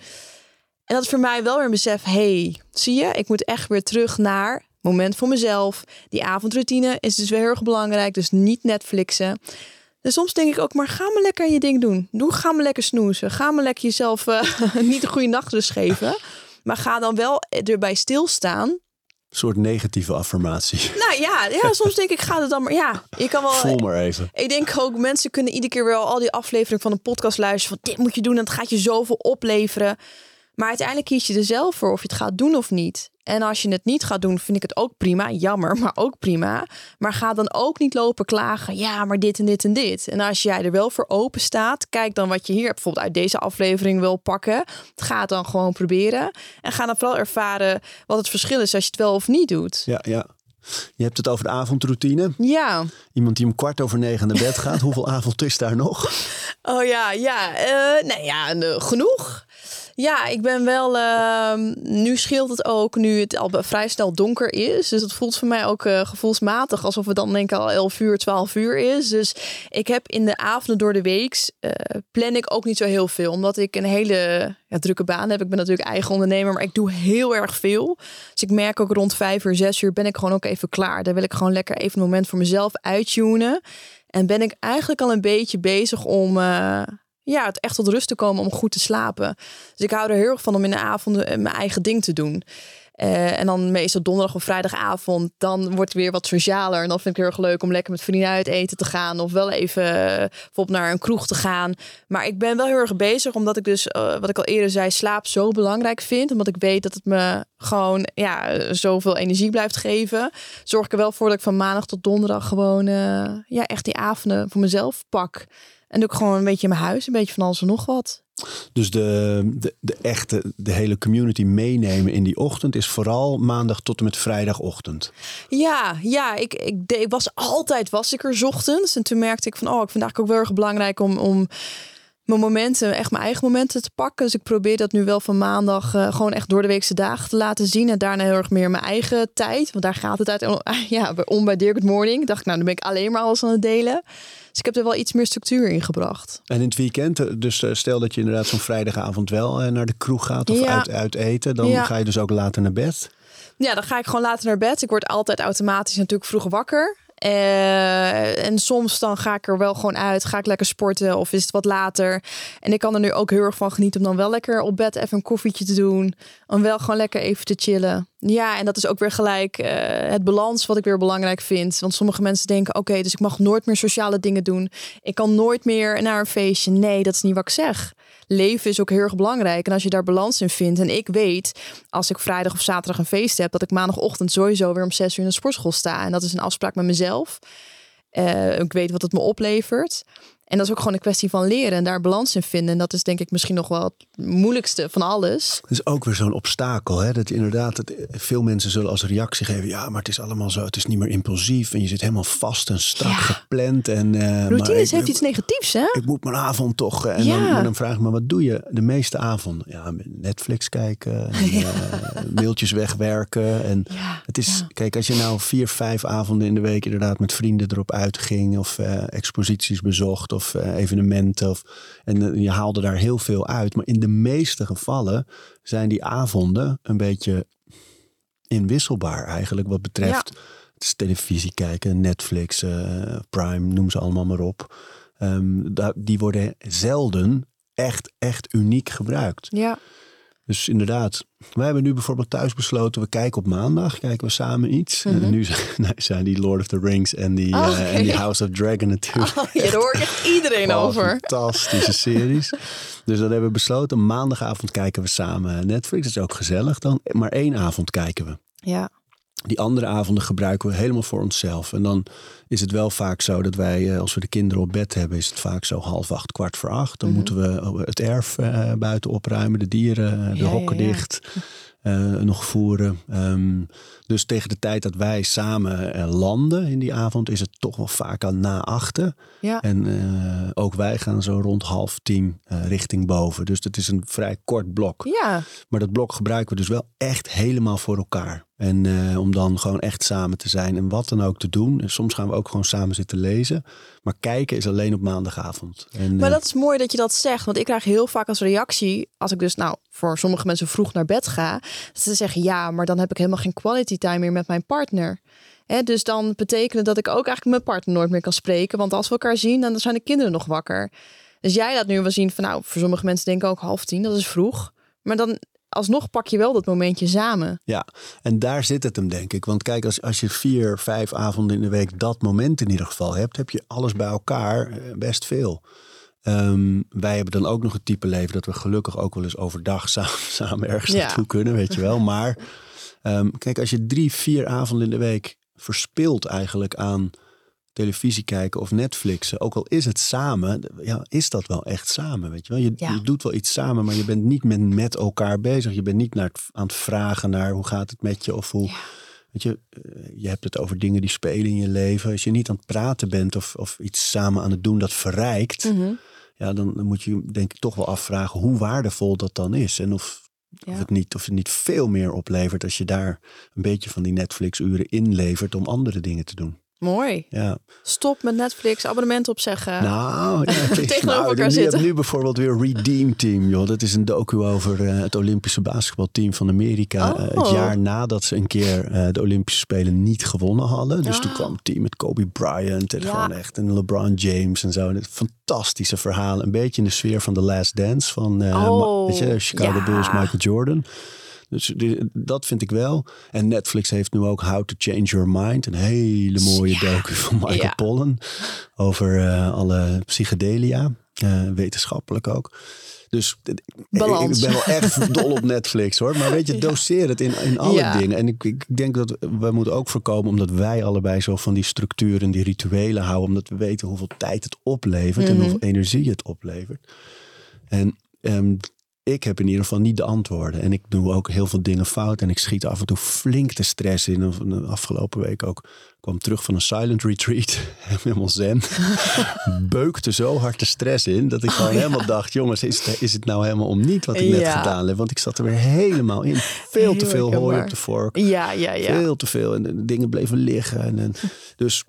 D: En dat is voor mij wel weer een besef, hey, zie je, ik moet echt weer terug naar moment voor mezelf. Die avondroutine is dus weer heel erg belangrijk, dus niet Netflixen. Dus soms denk ik ook, maar ga maar lekker je ding doen. Doe, ga maar lekker snoezen. Ga maar lekker jezelf eh, (laughs) niet een goede nachtrust geven. Maar ga dan wel erbij stilstaan.
B: Een soort negatieve affirmatie. (laughs)
D: Nou ja, ja soms denk ik, ga het dan maar. Ja, je kan wel.
B: Voel maar even.
D: Ik denk ook, mensen kunnen iedere keer wel al die afleveringen van een podcast luisteren. Van dit moet je doen, en dat gaat je zoveel opleveren. Maar uiteindelijk kies je er zelf voor of je het gaat doen of niet. En als je het niet gaat doen, vind ik het ook prima. Jammer, maar ook prima. Maar ga dan ook niet lopen klagen. Ja, maar dit en dit en dit. En als jij er wel voor open staat, kijk dan wat je hier bijvoorbeeld uit deze aflevering wil pakken. Ga het dan gewoon proberen. En ga dan vooral ervaren wat het verschil is als je het wel of niet doet.
B: Ja, ja. Je hebt het over de avondroutine.
D: Ja.
B: Iemand die om kwart over negen naar bed gaat. (laughs) Hoeveel avond is daar nog?
D: Oh ja, ja. eh nee, ja, eh, genoeg. Ja, ik ben wel. ehm, nu scheelt het ook, nu het al vrij snel donker is. Dus het voelt voor mij ook eh, gevoelsmatig alsof het dan denk ik al 11 uur, 12 uur is. Dus ik heb in de avonden door de week eh, plan ik ook niet zo heel veel. Omdat ik een hele ja, drukke baan heb. Ik ben natuurlijk eigen ondernemer, maar ik doe heel erg veel. Dus ik merk ook rond 5 uur, 6 uur ben ik gewoon ook even klaar. Dan wil ik gewoon lekker even een moment voor mezelf uittunen. En ben ik eigenlijk al een beetje bezig om. Eh, ja, het echt tot rust te komen om goed te slapen. Dus ik hou er heel erg van om in de avonden mijn eigen ding te doen. Uh, en dan meestal donderdag of vrijdagavond, dan wordt het weer wat socialer. En dan vind ik het heel erg leuk om lekker met vrienden uit eten te gaan. Of wel even uh, bijvoorbeeld naar een kroeg te gaan. Maar ik ben wel heel erg bezig, omdat ik dus, wat ik al eerder zei, slaap zo belangrijk vind. Omdat ik weet dat het me gewoon ja, zoveel energie blijft geven. Zorg ik er wel voor dat ik van maandag tot donderdag gewoon ja, echt die avonden voor mezelf pak. En doe ik gewoon een beetje in mijn huis, een beetje van alles en nog wat.
B: Dus de, de, de echte, de hele community meenemen in die ochtend is vooral maandag tot en met vrijdagochtend.
D: Ja, ja ik, ik, ik was altijd was ik er ochtends. En toen merkte ik van, oh, ik vind het eigenlijk ook wel erg belangrijk om, om mijn momenten, echt mijn eigen momenten te pakken. Dus ik probeer dat nu wel van maandag uh, gewoon echt door de weekse dagen te laten zien. En daarna heel erg meer mijn eigen tijd. Want daar gaat het uit (laughs) ja, om bij Dirk Morning. Dacht ik, nou, dan ben ik alleen maar alles aan het delen. Dus ik heb er wel iets meer structuur in gebracht.
B: En in het weekend, eh, dus eh, stel dat je inderdaad zo'n vrijdagavond wel eh, naar de kroeg gaat of uit, uit, eten, dan ga je dus ook later naar bed.
D: Ja, dan ga ik gewoon later naar bed. Ik word altijd automatisch natuurlijk vroeg wakker. Uh, en soms dan ga ik er wel gewoon uit, ga ik lekker sporten of is het wat later. En ik kan er nu ook heel erg van genieten om dan wel lekker op bed even een koffietje te doen. Om wel gewoon lekker even te chillen. Ja, en dat is ook weer gelijk uh, het balans wat ik weer belangrijk vind. Want sommige mensen denken, oké, dus ik mag nooit meer sociale dingen doen. Ik kan nooit meer naar een feestje. Nee, dat is niet wat ik zeg leven is ook heel erg belangrijk. En als je daar balans in vindt. En ik weet, als ik vrijdag of zaterdag een feest heb, dat ik maandagochtend sowieso weer om zes uur in de sportschool sta. En dat is een afspraak met mezelf. Uh, ik weet wat het me oplevert. En dat is ook gewoon een kwestie van leren en daar balans in vinden. En dat is denk ik misschien nog wel het moeilijkste van alles.
B: Het is ook weer zo'n obstakel. Hè? Dat je inderdaad, dat veel mensen zullen als reactie geven: ja, maar het is allemaal zo, het is niet meer impulsief. En je zit helemaal vast en strak gepland. En, uh,
D: Routines heeft iets negatiefs, hè?
B: Ik moet mijn avond toch. En ja. dan, dan, vraag ik me: wat doe je de meeste avonden? Ja, Netflix kijken, en, (laughs) uh, mailtjes wegwerken. En het is, kijk, als je nou vier, vijf avonden in de week inderdaad met vrienden erop uitging of uh, exposities bezocht of uh, evenementen. Of, en uh, je haalde daar heel veel uit. Maar in de meeste gevallen zijn die avonden een beetje inwisselbaar eigenlijk. Wat betreft ja. televisie kijken, Netflix, uh, Prime, noem ze allemaal maar op. Um, die worden zelden echt, echt uniek gebruikt.
D: Ja.
B: Dus inderdaad, wij hebben nu bijvoorbeeld thuis besloten, we kijken op maandag, kijken we samen iets. En mhm. nu zijn, (laughs) zijn, die Lord of the Rings en die, oh, uh, en die House of Dragon natuurlijk.
D: Oh, ja, daar hoor ik echt iedereen (laughs) oh, over.
B: Fantastische series. dus dan hebben we besloten, maandagavond kijken we samen Netflix. Dat is ook gezellig dan. Maar één avond kijken we.
D: Ja.
B: Die andere avonden gebruiken we helemaal voor onszelf. En dan is het wel vaak zo dat wij, eh, als we de kinderen op bed hebben, is het vaak zo half acht, kwart voor acht. Dan mhm. moeten we het erf uh, buiten opruimen, de dieren, de hokken dicht. Uh, nog voeren. Um, dus tegen de tijd dat wij samen uh, landen in die avond, is het toch wel vaak aan na achten.
D: Ja.
B: En uh, ook wij gaan zo rond half tien richting boven. Dus het is een vrij kort blok.
D: Ja.
B: Maar dat blok gebruiken we dus wel echt helemaal voor elkaar. En uh, om dan gewoon echt samen te zijn en wat dan ook te doen. En soms gaan we ook gewoon samen zitten lezen. Maar kijken is alleen op maandagavond. En,
D: maar dat is mooi dat je dat zegt. Want ik krijg heel vaak als reactie, als ik dus nou voor sommige mensen vroeg naar bed ga, dat ze zeggen ja, maar dan heb ik helemaal geen quality time meer met mijn partner. He, dus dan betekent dat ik ook eigenlijk mijn partner nooit meer kan spreken. Want als we elkaar zien, dan zijn de kinderen nog wakker. Dus jij laat nu wel zien van nou, voor sommige mensen denken ook half tien, dat is vroeg. Maar dan alsnog pak je wel dat momentje samen.
B: Ja, en daar zit het hem denk ik. Want kijk, als, als je vier, vijf avonden in de week dat moment in ieder geval hebt, heb je alles bij elkaar eh, best veel. Um, wij hebben dan ook nog het type leven dat we gelukkig ook wel eens overdag (laughs) samen, samen ergens ja. naartoe kunnen, weet je wel. Maar um, kijk, als je drie, vier avonden in de week verspilt eigenlijk aan televisie kijken of Netflixen, ook al is het samen, ja, is dat wel echt samen, weet je wel? Je, je doet wel iets samen, maar je bent niet met, met elkaar bezig. Je bent niet naar aan het vragen naar hoe gaat het met je of hoe... Weet je, eh, je hebt het over dingen die spelen in je leven. Als je niet aan het praten bent of, of iets samen aan het doen dat verrijkt, mhm. ja, dan, dan, moet je denk ik toch wel afvragen hoe waardevol dat dan is. En of, of, het niet, of het niet veel meer oplevert als je daar een beetje van die Netflix-uren inlevert om andere dingen te doen.
D: Mooi.
B: Ja.
D: Stop met Netflix, abonnement opzeggen.
B: Nou, is- (laughs)
D: Tegenover
B: nou,
D: elkaar
B: je hebt
D: zitten.
B: nu bijvoorbeeld weer Redeem Team. Joh. Dat is een docu over eh, het Olympische basketbalteam van Amerika.
D: Oh.
B: Eh, het jaar nadat ze een keer eh, de Olympische Spelen niet gewonnen hadden. Dus toen
D: Ah.
B: kwam het team met Kobe Bryant en
D: Ja.
B: gewoon echt een LeBron James en zo. En fantastische verhaal. Een beetje in de sfeer van The Last Dance van
D: Oh,
B: weet je, Chicago. Bulls, Michael Jordan. Dus dat vind ik wel. En Netflix heeft nu ook How to Change Your Mind. Een hele mooie docu van Michael
D: Ja.
B: Pollan. Over eh, alle psychedelia. eh, wetenschappelijk ook. Dus eh,
D: Balans.
B: ik ben wel echt (laughs) dol op Netflix hoor. Maar weet je,
D: Ja.
B: doseer het in, in alle
D: Ja.
B: dingen. En ik, ik denk dat we moeten ook voorkomen, omdat wij allebei zo van die structuren, die rituelen houden. Omdat we weten hoeveel tijd het oplevert en
D: Mhm.
B: hoeveel energie het oplevert. En ehm, ik heb in ieder geval niet de antwoorden. En ik doe ook heel veel dingen fout. En ik schiet af en toe flink de stress in. De afgelopen week ook kwam terug van een silent retreat. (laughs) Helemaal zen. (laughs) Beukte zo hard de stress in. Dat ik gewoon helemaal dacht. Jongens, is het, is het nou helemaal om niet wat ik net
D: Ja.
B: gedaan heb? Want ik zat er weer helemaal in. Veel te veel hooi op de vork.
D: Ja, ja, ja.
B: Veel te veel. En de dingen bleven liggen. En, en, (laughs) dus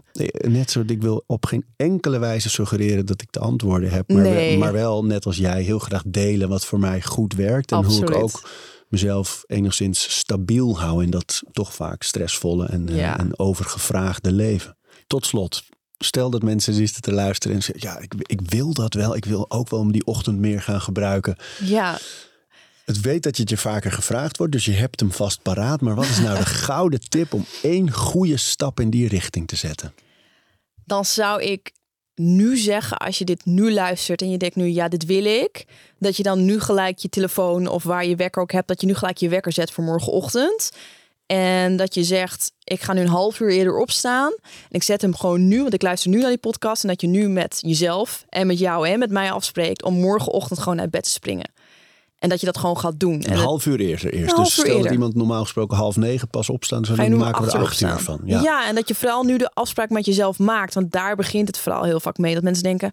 B: net zo, ik wil op geen enkele wijze suggereren dat ik de antwoorden heb. Maar,
D: Nee.
B: wel, maar wel, net als jij, heel graag delen wat voor mij goed werkt. En hoe ik ook mezelf enigszins stabiel hou in dat toch vaak stressvolle en, eh,
D: Ja.
B: en overgevraagde leven. Tot slot. Stel dat mensen zitten te luisteren en zeggen: Ja, ik, ik wil dat wel. Ik wil ook wel om die ochtend meer gaan gebruiken.
D: Ja,
B: Het weet dat je het je vaker gevraagd wordt, dus je hebt hem vast paraat. Maar wat is nou de (laughs) gouden tip om één goede stap in die richting te zetten?
D: dan zou ik nu zeggen, als je dit nu luistert en je denkt nu, ja, dit wil ik, dat je dan nu gelijk je telefoon of waar je wekker ook hebt, dat je nu gelijk je wekker zet voor morgenochtend. En dat je zegt, ik ga nu een half uur eerder opstaan. En ik zet hem gewoon nu, want ik luister nu naar die podcast. En dat je nu met jezelf en met jou en met mij afspreekt om morgenochtend gewoon uit bed te springen. En dat je dat gewoon gaat doen.
B: Een
D: En
B: half uur eerder eerst. Dus stel dat iemand normaal gesproken half negen pas opstaan. Dus dan maken we er
D: acht uur
B: van. Ja.
D: en dat je vooral nu de afspraak met jezelf maakt. Want daar begint het vooral heel vaak mee. Dat mensen denken,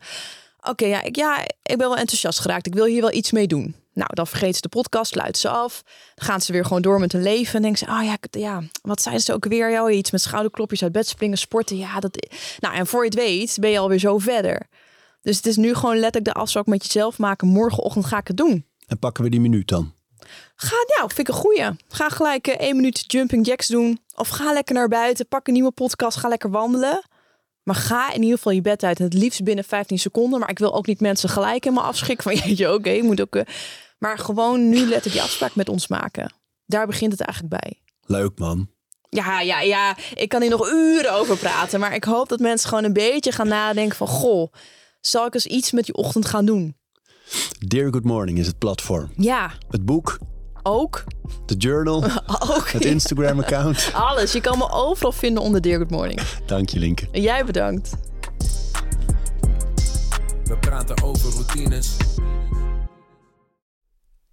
D: oké, ja, ik, ja, ik ben wel enthousiast geraakt. Ik wil hier wel iets mee doen. Nou, dan vergeten ze de podcast, sluiten ze af. Dan gaan ze weer gewoon door met hun leven. En denken ze, oh ja, ja wat zijn ze ook weer? Ja, iets met schouderklopjes uit bed springen, sporten. Ja, dat... Nou, en voor je het weet ben je alweer zo verder. Dus het is nu gewoon letterlijk de afspraak met jezelf maken. Morgenochtend ga ik het doen.
B: En pakken we die minuut dan.
D: Ga, nou, vind ik een goeie. Ga gelijk eh, één minuut jumping jacks doen. Of ga lekker naar buiten, pak een nieuwe podcast, ga lekker wandelen. Maar ga in ieder geval je bed uit. En het liefst binnen 15 seconden. Maar ik wil ook niet mensen gelijk helemaal afschrikken. (laughs) Van jeetje, oké, je moet ook... eh, maar gewoon nu letterlijk die afspraak met ons maken. Daar begint het eigenlijk bij.
B: Leuk man.
D: Ja, ja, ja. Ik kan hier nog uren over praten. Maar ik hoop dat mensen gewoon een beetje gaan nadenken van... Goh, zal ik eens iets met die ochtend gaan doen?
B: Dear Good Morning is het platform.
D: Ja,
B: Het boek,
D: ook.
B: de journal, (laughs)
D: Ook.
B: het Instagram account. (laughs)
D: Alles. Je kan me overal vinden onder Dear Good Morning. (laughs)
B: Dank je Linke.
D: En jij bedankt.
C: We praten over routines.